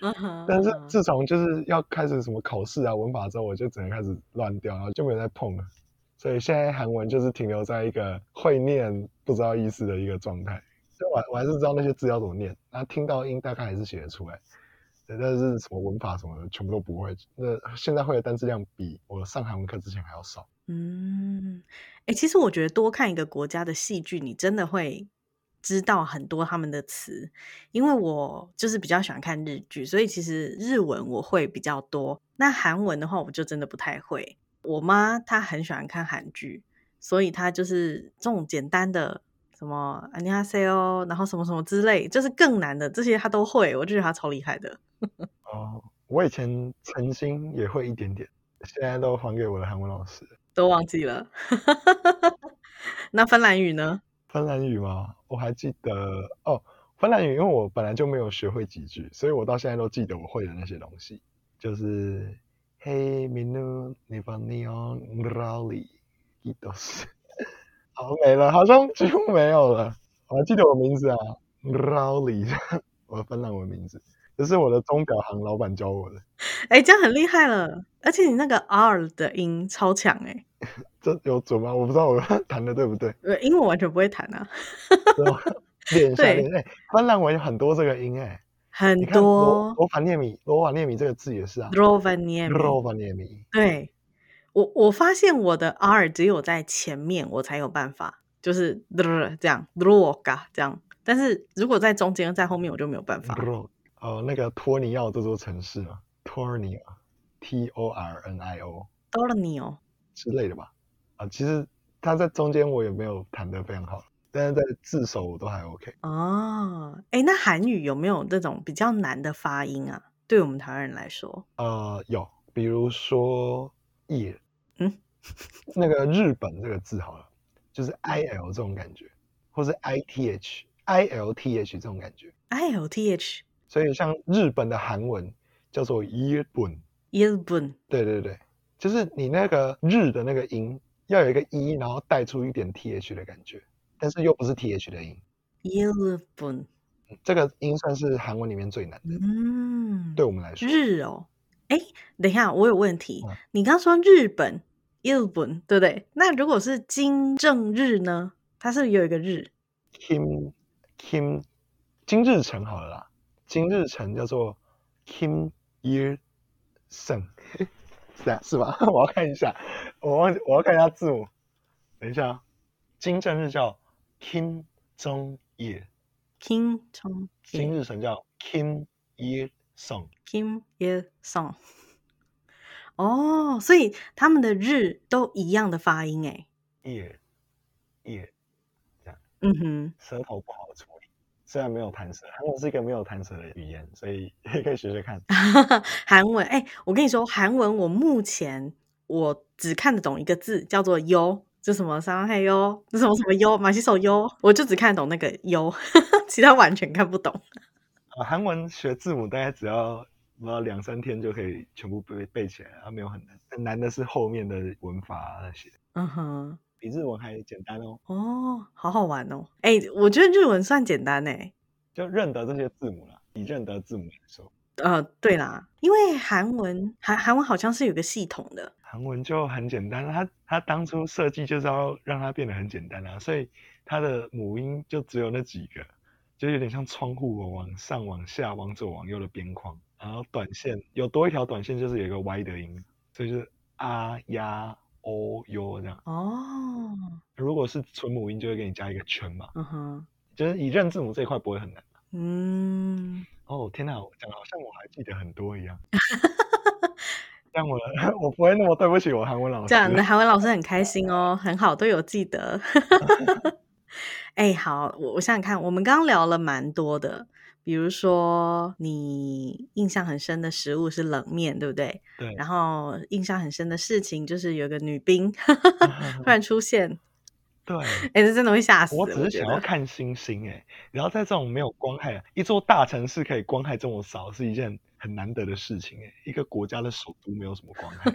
但是自从就是要开始什么考试啊、文法之后，我就只能开始乱掉，然后就没有再碰了。所以现在韩文就是停留在一个会念不知道意思的一个状态。所以我我还是知道那些字要怎么念，然后听到音大概还是写得出来。对，但是什么文法什么的全部都不会。那现在会的单词量比我上韩文课之前还要少。嗯，哎，其实我觉得多看一个国家的戏剧，你真的会知道很多他们的词，因为我就是比较喜欢看日剧，所以其实日文我会比较多，那韩文的话我就真的不太会。我妈她很喜欢看韩剧，所以她就是这种简单的什么，啊，你好，say 哦，然后什么什么之类，就是更难的，这些她都会，我觉得她超厉害的。哦，我以前曾经也会一点点，现在都还给我的韩文老师。都忘记了。那芬兰语呢？芬兰语吗？我还记得哦。芬兰语，因为我本来就没有学会几句，所以我到现在都记得我会的那些东西，就是 Hey minu nivanion rali idos。好没了，好像几乎没有了。我还记得我名字啊，rali，我芬兰文名字，这是我的钟表行老板教我的。哎，这样很厉害了，而且你那个 R 的音超强哎。这有准吗？我不知道我 弹的对不对。呃，英文完全不会弹啊。练一下练。哎，芬兰文有很多这个音哎，很多。罗法涅米，罗瓦涅米这个字也是啊。罗瓦涅米。罗瓦涅米。对，我我发现我的 R 只有在前面我才有办法，就是这样，罗嘎这样。但是如果在中间在后面我就没有办法。哦，那个托尼奥这座城市啊，托尼奥，T O R N I O。托尼奥。之类的吧，啊，其实他在中间我也没有弹得非常好，但是在字首我都还 OK。哦，哎，那韩语有没有这种比较难的发音啊？对我们台湾人来说，呃，有，比如说“叶”，嗯，那个日本这个字好了，就是 I L 这种感觉，或是 I T H，I L T H 这种感觉，I L T H。所以像日本的韩文叫做“日本”，日本，对对对。就是你那个日的那个音要有一个一然后带出一点 th 的感觉，但是又不是 th 的音。日本，这个音算是韩文里面最难的。嗯，对我们来说。日哦，哎，等一下，我有问题。你刚说日本，日本，对不对？那如果是金正日呢？它是有一个日。Kim Kim 金日成好了啦，金日成叫做 Kim Il Sung。是啊，是吧？我要看一下，我忘记我要看一下字母。等一下，金正日叫 Kim Jong Il，Kim Jong，金日成叫 Kim Il Sung，Kim Il Sung。哦，所以他们的日都一样的发音哎。Il，这样。嗯哼，舌头不好处理。虽然没有弹舌，韩文是一个没有弹舌的语言，所以也可以学学看。韩文，哎，我跟你说，韩文我目前我只看得懂一个字，叫做“优”，就什么“伤害优”，那什么什么“优”，马西手“优”，我就只看得懂那个“优”，其他完全看不懂。啊，韩文学字母大概只要要两三天就可以全部背背起来，它没有很难，很难的是后面的文法那些。嗯哼。比日文还简单哦！哦，好好玩哦！哎，我觉得日文算简单哎，就认得这些字母啦。以认得字母来说，呃，对啦，因为韩文韩韩文好像是有个系统的，韩文就很简单。它它当初设计就是要让它变得很简单啊，所以它的母音就只有那几个，就有点像窗户往上、往下、往左、往右的边框。然后短线有多一条短线，就是有一个 Y 的音，所以就是啊呀。哦哟，这样哦。如果是纯母音，就会给你加一个圈嘛。嗯哼，就是以认字母这一块不会很难。嗯。哦天哪，讲的好像我还记得很多一样。这样我 我不会那么对不起我韩文老师。这样的韩文老师很 开心哦，很好，都有记得。哎，好，我我想想看，我们刚刚聊了蛮多的。比如说，你印象很深的食物是冷面，对不对？对。然后印象很深的事情就是有个女兵 突然出现。对。哎，这真的会吓死。我只是想要看星星，哎。然后在这种没有光害，一座大城市可以光害这么少，是一件很难得的事情，哎。一个国家的首都没有什么光害。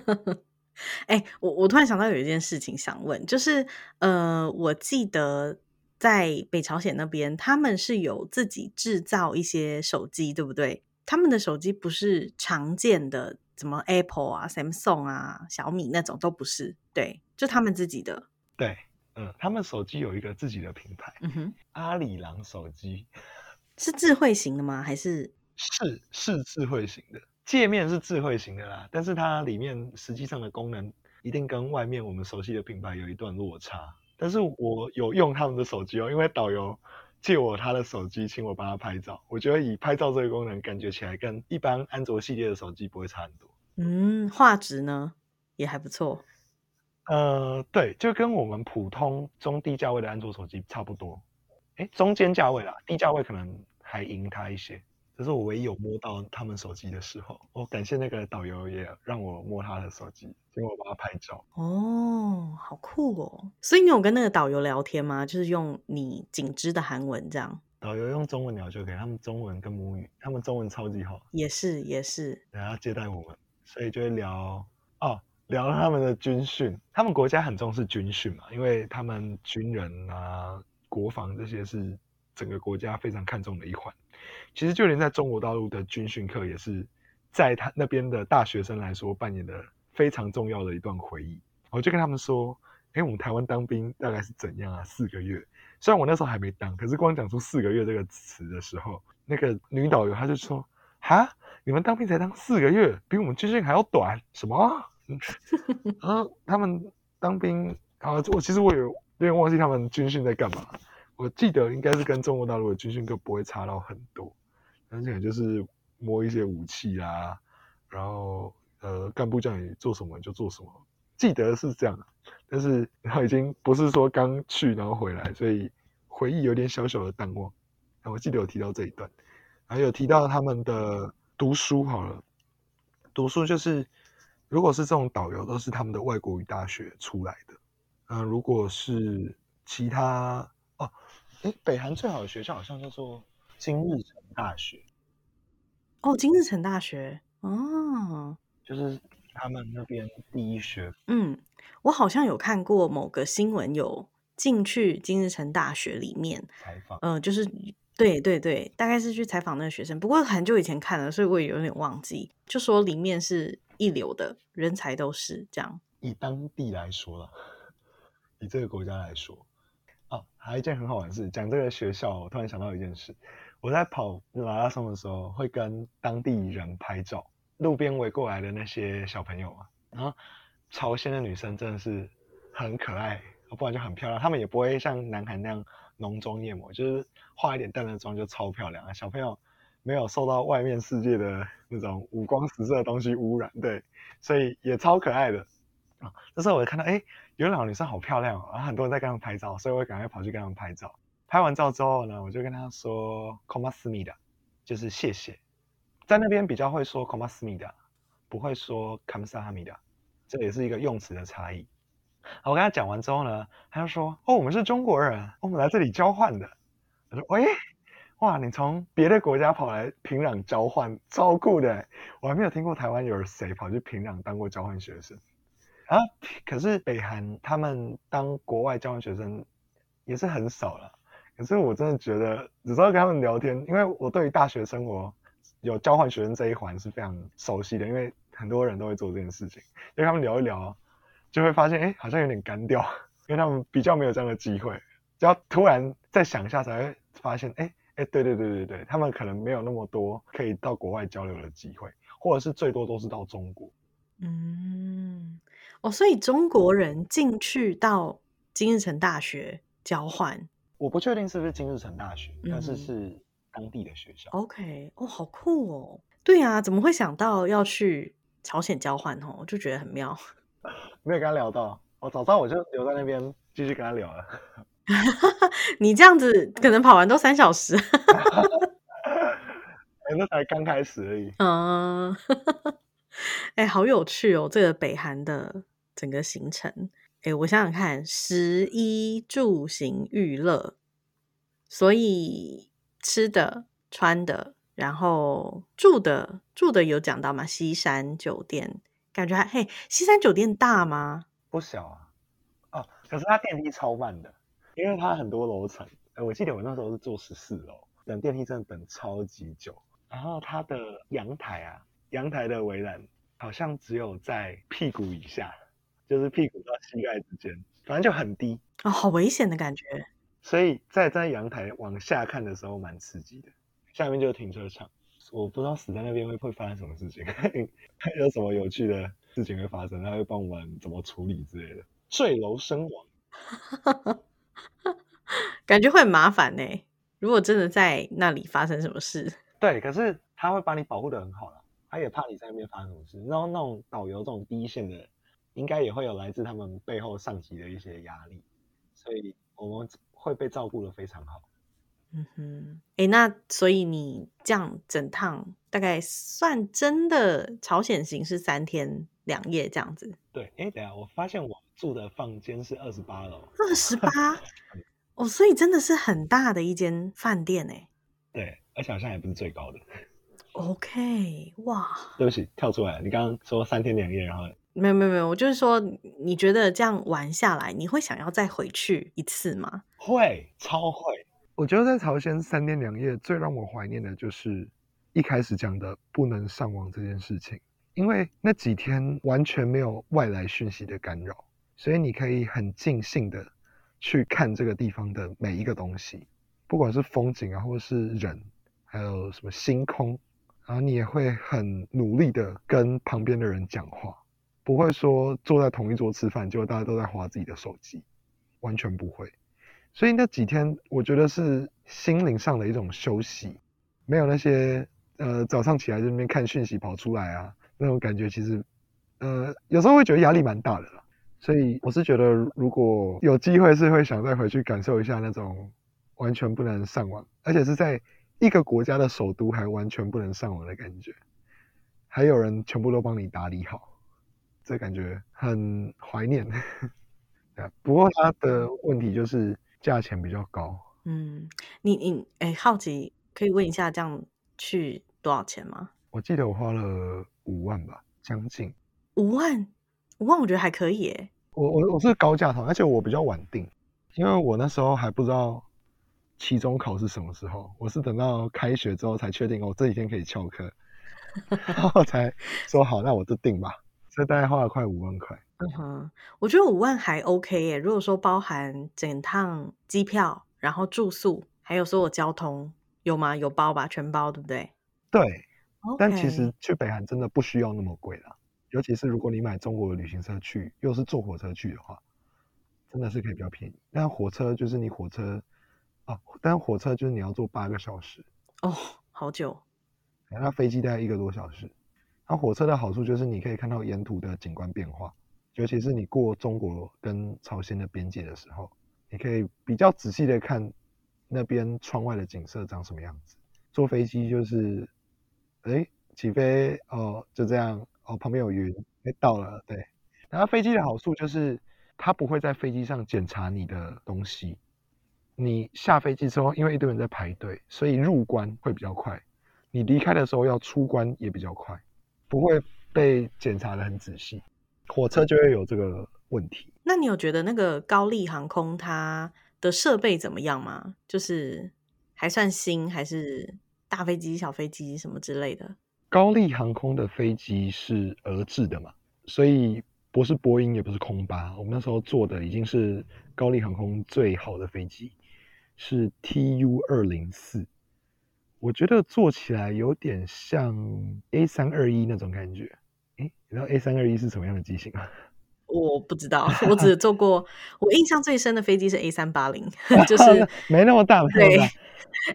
哎，我我突然想到有一件事情想问，就是呃，我记得。在北朝鲜那边，他们是有自己制造一些手机，对不对？他们的手机不是常见的，什么 Apple 啊、Samsung 啊、小米那种都不是，对，就他们自己的。对，嗯，他们手机有一个自己的品牌，嗯哼，阿里郎手机 是智慧型的吗？还是是是智慧型的，界面是智慧型的啦，但是它里面实际上的功能一定跟外面我们熟悉的品牌有一段落差。但是我有用他们的手机哦，因为导游借我他的手机，请我帮他拍照。我觉得以拍照这个功能，感觉起来跟一般安卓系列的手机不会差很多。嗯，画质呢也还不错。呃，对，就跟我们普通中低价位的安卓手机差不多。哎，中间价位啦，低价位可能还赢它一些。这是我唯一有摸到他们手机的时候。我感谢那个导游也让我摸他的手机，结果我帮他拍照。哦，好酷哦！所以你有跟那个导游聊天吗？就是用你仅知的韩文这样？导游用中文聊就可以，他们中文跟母语，他们中文超级好，也是也是，然后接待我们，所以就会聊哦，聊他们的军训。他们国家很重视军训嘛，因为他们军人啊、国防这些是整个国家非常看重的一环。其实就连在中国大陆的军训课，也是在他那边的大学生来说扮演的非常重要的一段回忆。我就跟他们说，哎，我们台湾当兵大概是怎样啊？四个月。虽然我那时候还没当，可是光讲出“四个月”这个词的时候，那个女导游她就说：“哈，你们当兵才当四个月，比我们军训还要短？什么？”然 后他们当兵啊，我其实我有有点忘记他们军训在干嘛。我记得应该是跟中国大陆的军训课不会差到很多，而且就是摸一些武器啊，然后呃干部叫你做什么就做什么。记得是这样，但是他已经不是说刚去然后回来，所以回忆有点小小的淡忘。我记得有提到这一段，还有提到他们的读书好了，读书就是如果是这种导游，都是他们的外国语大学出来的。嗯，如果是其他哦，诶，北韩最好的学校好像叫做金日成大学。哦，金日成大学，哦，就是。他们那边第一学，嗯，我好像有看过某个新闻，有进去金日成大学里面采访，嗯，就是对对对，大概是去采访那个学生，不过很久以前看了，所以我也有点忘记。就说里面是一流的人才，都是这样。以当地来说了，以这个国家来说，哦，还有一件很好玩的事，讲这个学校，我突然想到一件事，我在跑马拉松的时候，会跟当地人拍照。路边围过来的那些小朋友啊，然后朝鲜的女生真的是很可爱，不然就很漂亮。她们也不会像南韩那样浓妆艳抹，就是化一点淡的妆就超漂亮啊。小朋友没有受到外面世界的那种五光十色的东西污染，对，所以也超可爱的啊。这时候我就看到，哎，有两个女生好漂亮哦，然后很多人在跟他们拍照，所以我赶快跑去跟他们拍照。拍完照之后呢，我就跟他说 k o m a s m i d a 就是谢谢。在那边比较会说 “komasmida”，不会说 “kamsahamida”，这也是一个用词的差异。我跟他讲完之后呢，他就说：“哦，我们是中国人，我们来这里交换的。”我说：“喂，哇，你从别的国家跑来平壤交换，超酷的！我还没有听过台湾有谁跑去平壤当过交换学生啊。可是北韩他们当国外交换学生也是很少了。可是我真的觉得，只知道跟他们聊天，因为我对于大学生活。有交换学生这一环是非常熟悉的，因为很多人都会做这件事情。跟他们聊一聊，就会发现，哎，好像有点干掉，因为他们比较没有这样的机会。只要突然再想一下，才会发现，哎，哎，对对对对对，他们可能没有那么多可以到国外交流的机会，或者是最多都是到中国。嗯，哦，所以中国人进去到金日成大学交换，我不确定是不是金日成大学，但是是。当地的学校，OK，哦，好酷哦！对啊，怎么会想到要去朝鲜交换哦？我就觉得很妙。没有跟他聊到，我早知道我就留在那边继续跟他聊了。你这样子可能跑完都三小时。哎，那才刚开始而已。嗯，哎，好有趣哦！这个北韩的整个行程，哎，我想想看，食衣住行娱乐，所以。吃的、穿的，然后住的，住的有讲到吗？西山酒店，感觉还嘿，西山酒店大吗？不小啊，哦，可是它电梯超慢的，因为它很多楼层。呃，我记得我那时候是坐十四楼，等电梯真的等超级久。然后它的阳台啊，阳台的围栏好像只有在屁股以下，就是屁股到膝盖之间，反正就很低哦，好危险的感觉。所以在在阳台往下看的时候蛮刺激的，下面就是停车场，我不知道死在那边会会发生什么事情，有什么有趣的事情会发生，他会帮我们怎么处理之类的，坠楼身亡，感觉会很麻烦呢。如果真的在那里发生什么事，对，可是他会把你保护的很好了，他也怕你在那边发生什么事。然后那种导游这种第一线的，应该也会有来自他们背后上级的一些压力，所以我们。会被照顾的非常好，嗯哼，哎，那所以你这样整趟大概算真的朝鲜行是三天两夜这样子？对，哎，等下我发现我住的房间是二十八楼，二十八 哦，所以真的是很大的一间饭店哎。对，而且好像也不是最高的。OK，哇，对不起，跳出来，你刚刚说三天两夜，然后没有没有没有，我就是说，你觉得这样玩下来，你会想要再回去一次吗？会，超会。我觉得在朝鲜三天两夜最让我怀念的就是一开始讲的不能上网这件事情，因为那几天完全没有外来讯息的干扰，所以你可以很尽兴的去看这个地方的每一个东西，不管是风景啊，或者是人，还有什么星空，然后你也会很努力的跟旁边的人讲话，不会说坐在同一桌吃饭，结果大家都在划自己的手机，完全不会。所以那几天，我觉得是心灵上的一种休息，没有那些呃早上起来在那边看讯息跑出来啊那种感觉，其实呃有时候会觉得压力蛮大的啦。所以我是觉得，如果有机会，是会想再回去感受一下那种完全不能上网，而且是在一个国家的首都还完全不能上网的感觉，还有人全部都帮你打理好，这感觉很怀念。不过它的问题就是。价钱比较高，嗯，你你哎，好奇可以问一下，这样去多少钱吗？我记得我花了五万吧，将近五万，五万我觉得还可以诶。我我我是高价团，而且我比较晚定，因为我那时候还不知道期中考是什么时候，我是等到开学之后才确定，我这几天可以翘课，然后才说好，那我就定吧。所以大概花了快五万块。嗯哼，我觉得五万还 OK 耶。如果说包含整趟机票，然后住宿，还有所有交通，有吗？有包吧，全包，对不对？对。但其实去北韩真的不需要那么贵了，尤其是如果你买中国的旅行社去，又是坐火车去的话，真的是可以比较便宜。但火车就是你火车啊，但火车就是你要坐八个小时。哦，好久。那飞机大概一个多小时。那火车的好处就是你可以看到沿途的景观变化。尤其是你过中国跟朝鲜的边界的时候，你可以比较仔细的看那边窗外的景色长什么样子。坐飞机就是，哎，起飞哦，就这样哦，旁边有云，哎，到了，对。然后飞机的好处就是，它不会在飞机上检查你的东西。你下飞机之后，因为一堆人在排队，所以入关会比较快。你离开的时候要出关也比较快，不会被检查的很仔细。火车就会有这个问题。那你有觉得那个高丽航空它的设备怎么样吗？就是还算新，还是大飞机、小飞机什么之类的？高丽航空的飞机是俄制的嘛，所以不是波音，也不是空巴。我们那时候坐的已经是高丽航空最好的飞机，是 TU 二零四。我觉得坐起来有点像 A 三二一那种感觉。哎，你知道 A 三二一是什么样的机型吗？我不知道，我只 坐过。我印象最深的飞机是 A 三八零，就是没那么大，对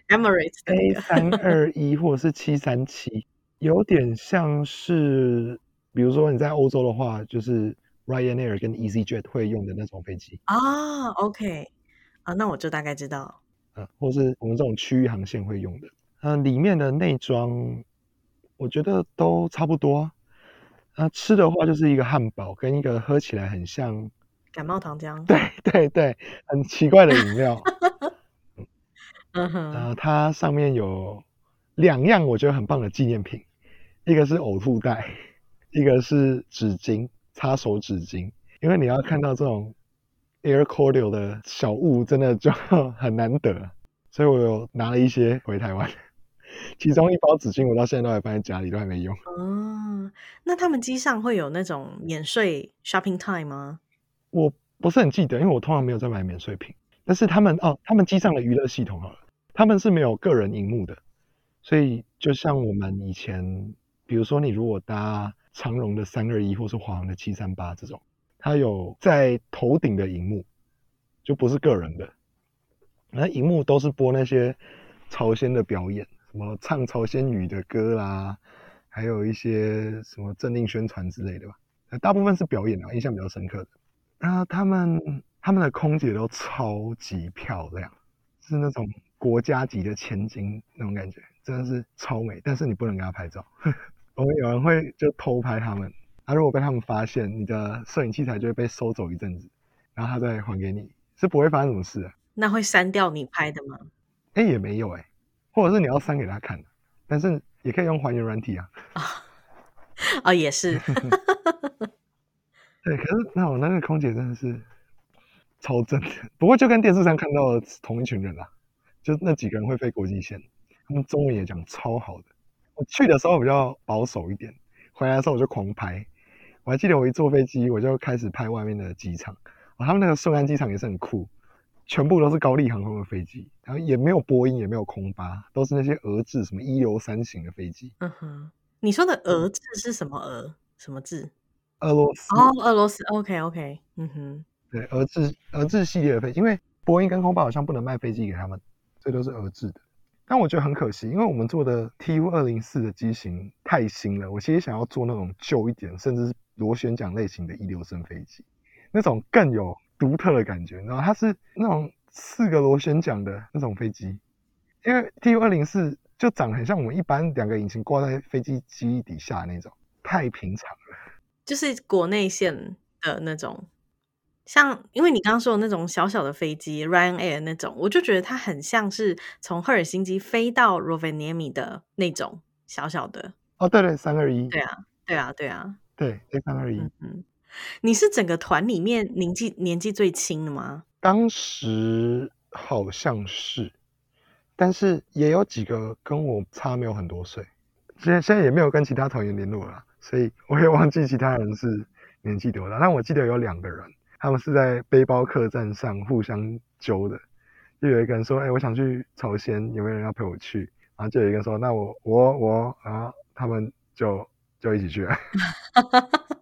，Emirates A 三二一或者是七三七，有点像是，比如说你在欧洲的话，就是 Ryanair 跟 EasyJet 会用的那种飞机啊。OK，啊，那我就大概知道，嗯，或是我们这种区域航线会用的。嗯，里面的内装，我觉得都差不多。那吃的话就是一个汉堡跟一个喝起来很像感冒糖浆，对对对，很奇怪的饮料。嗯哼，然后它上面有两样我觉得很棒的纪念品，一个是呕吐袋，一个是纸巾，擦手纸巾。因为你要看到这种 air cordial 的小物，真的就 很难得，所以我有拿了一些回台湾。其中一包纸巾，我到现在都还放在家里，都还没用。哦，那他们机上会有那种免税 shopping time 吗？我不是很记得，因为我通常没有在买免税品。但是他们哦，他们机上的娱乐系统好了，他们是没有个人荧幕的，所以就像我们以前，比如说你如果搭长荣的三二一，或是华航的七三八这种，它有在头顶的荧幕，就不是个人的，那荧幕都是播那些朝鲜的表演。什么唱朝鲜语的歌啦，还有一些什么政令宣传之类的吧，大部分是表演啊，印象比较深刻的。那他们他们的空姐都超级漂亮，是那种国家级的千金那种感觉，真的是超美。但是你不能给她拍照，我们有人会就偷拍他们，啊，如果被他们发现，你的摄影器材就会被收走一阵子，然后他再还给你，是不会发生什么事的。那会删掉你拍的吗？哎，也没有哎，或者是你要删给他看，但是也可以用还原软体啊。啊，也是。对，可是那我那个空姐真的是超正的，不过就跟电视上看到的同一群人啦，就那几个人会飞国际线，他们中文也讲超好的。我去的时候比较保守一点，回来的时候我就狂拍。我还记得我一坐飞机，我就开始拍外面的机场。他们那个顺安机场也是很酷，全部都是高丽航空的飞机，然后也没有波音，也没有空巴，都是那些俄制什么一流三型的飞机。嗯哼，你说的俄制是什么俄？什么制？俄罗斯哦，俄罗斯，OK OK，嗯哼，对，俄制俄制系列的飞机，因为波音跟空巴好像不能卖飞机给他们，这都是俄制的。但我觉得很可惜，因为我们做的 TU 二零四的机型太新了，我其实想要做那种旧一点，甚至是螺旋桨类型的一流升飞机，那种更有独特的感觉。然后它是那种四个螺旋桨的那种飞机，因为 TU 二零四就长得很像我们一般两个引擎挂在飞机机翼底下那种，太平常了。就是国内线的那种，像因为你刚刚说的那种小小的飞机，Ryanair 那种，我就觉得它很像是从赫尔辛基飞到 Rovaniemi 的那种小小的。哦，对对，三二一。对啊，对啊，对啊。对，A 三二一。嗯，你是整个团里面年纪年纪最轻的吗？当时好像是，但是也有几个跟我差没有很多岁，现在现在也没有跟其他团员联络了。所以我也忘记其他人是年纪多大，但我记得有两个人，他们是在背包客栈上互相揪的。就有一个人说：“哎，我想去朝鲜，有没有人要陪我去？”然后就有一个人说：“那我我我。”然后他们就就一起去了，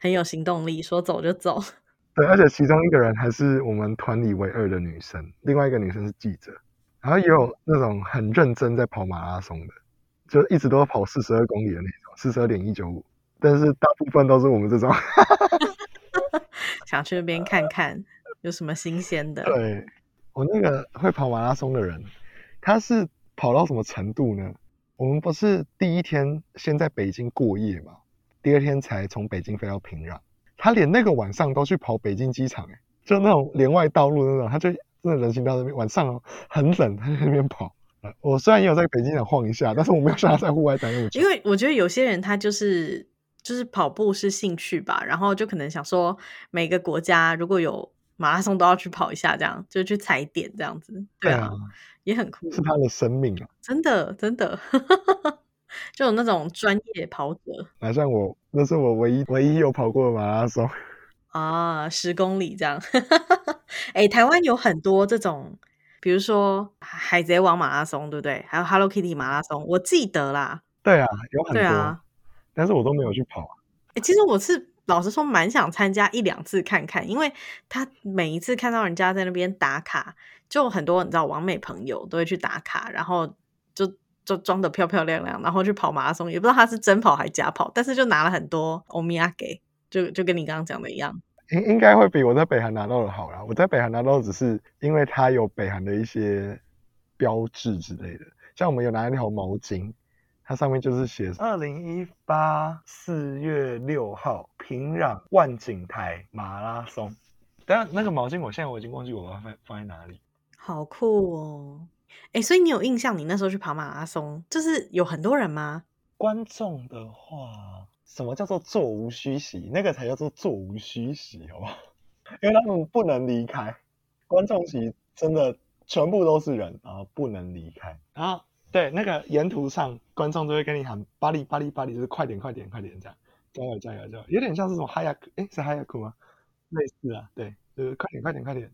很有行动力，说走就走。对，而且其中一个人还是我们团里唯二的女生，另外一个女生是记者，然后也有那种很认真在跑马拉松的。就一直都跑四十二公里的那种，四十二点一九五，但是大部分都是我们这种，想去那边看看有什么新鲜的。对，我那个会跑马拉松的人，他是跑到什么程度呢？我们不是第一天先在北京过夜嘛，第二天才从北京飞到平壤，他连那个晚上都去跑北京机场，哎，就那种连外道路那种，他就真的人行道那边晚上哦很冷，他在那边跑。我虽然也有在北京想晃一下，但是我没有像他在户外待那么久。因为我觉得有些人他就是就是跑步是兴趣吧，然后就可能想说每个国家如果有马拉松都要去跑一下，这样就去踩点这样子。对啊，也很酷。是他的生命啊！真的真的，就有那种专业跑者。好像我，那是我唯一唯一有跑过的马拉松 啊，十公里这样。哎，台湾有很多这种。比如说海贼王马拉松，对不对？还有 Hello Kitty 马拉松，我记得啦。对啊，有很多，但是我都没有去跑啊。哎，其实我是老实说，蛮想参加一两次看看，因为他每一次看到人家在那边打卡，就很多你知道，网美朋友都会去打卡，然后就就装的漂漂亮亮，然后去跑马拉松，也不知道他是真跑还是假跑，但是就拿了很多欧米亚给，就就跟你刚刚讲的一样。应应该会比我在北韩拿到的好啦。我在北韩拿到只是因为它有北韩的一些标志之类的，像我们有拿一条毛巾，它上面就是写二零一八四月六号平壤万景台马拉松。但那个毛巾我现在我已经忘记我要放放在哪里。好酷哦！哎，所以你有印象你那时候去跑马拉松，就是有很多人吗？观众的话。什么叫做座无虚席？那个才叫做座无虚席，好不好？因为他们不能离开，观众席真的全部都是人啊，不能离开。然后对那个沿途上，观众都会跟你喊“巴黎巴黎巴黎”，就是快点快点快点这样，加油加油加油，有点像是什么哈亚克，哎是哈亚克吗？类似啊，对，就是快点快点快点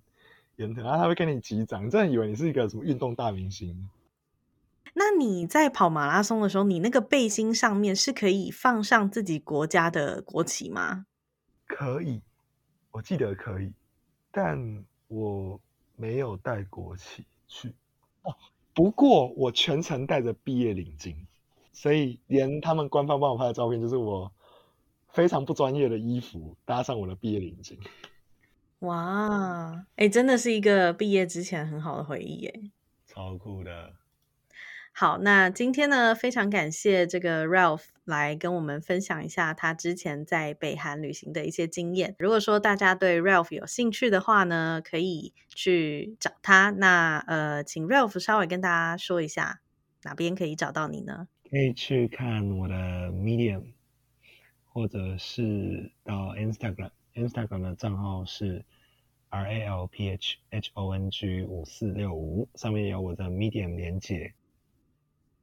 然后他会跟你击掌，真的以为你是一个什么运动大明星。那你在跑马拉松的时候，你那个背心上面是可以放上自己国家的国旗吗？可以，我记得可以，但我没有带国旗去。哦，不过我全程带着毕业领巾，所以连他们官方帮我拍的照片，就是我非常不专业的衣服搭上我的毕业领巾。哇，哎，真的是一个毕业之前很好的回忆，哎，超酷的。好，那今天呢，非常感谢这个 Ralph 来跟我们分享一下他之前在北韩旅行的一些经验。如果说大家对 Ralph 有兴趣的话呢，可以去找他。那呃，请 Ralph 稍微跟大家说一下哪边可以找到你呢？可以去看我的 Medium，或者是到 Instagram，Instagram 的账号是 R A L P H H O N G 五四六五，上面有我的 Medium 连接。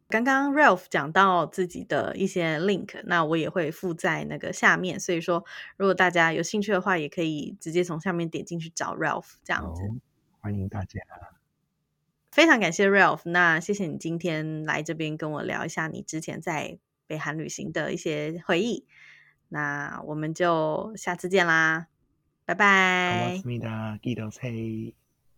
刚刚 Ralph 讲到自己的一些 link，那我也会附在那个下面。所以说，如果大家有兴趣的话，也可以直接从下面点进去找 Ralph 这样子。欢迎大家，非常感谢 Ralph。那谢谢你今天来这边跟我聊一下你之前在北韩旅行的一些回忆。那我们就下次见啦，拜拜。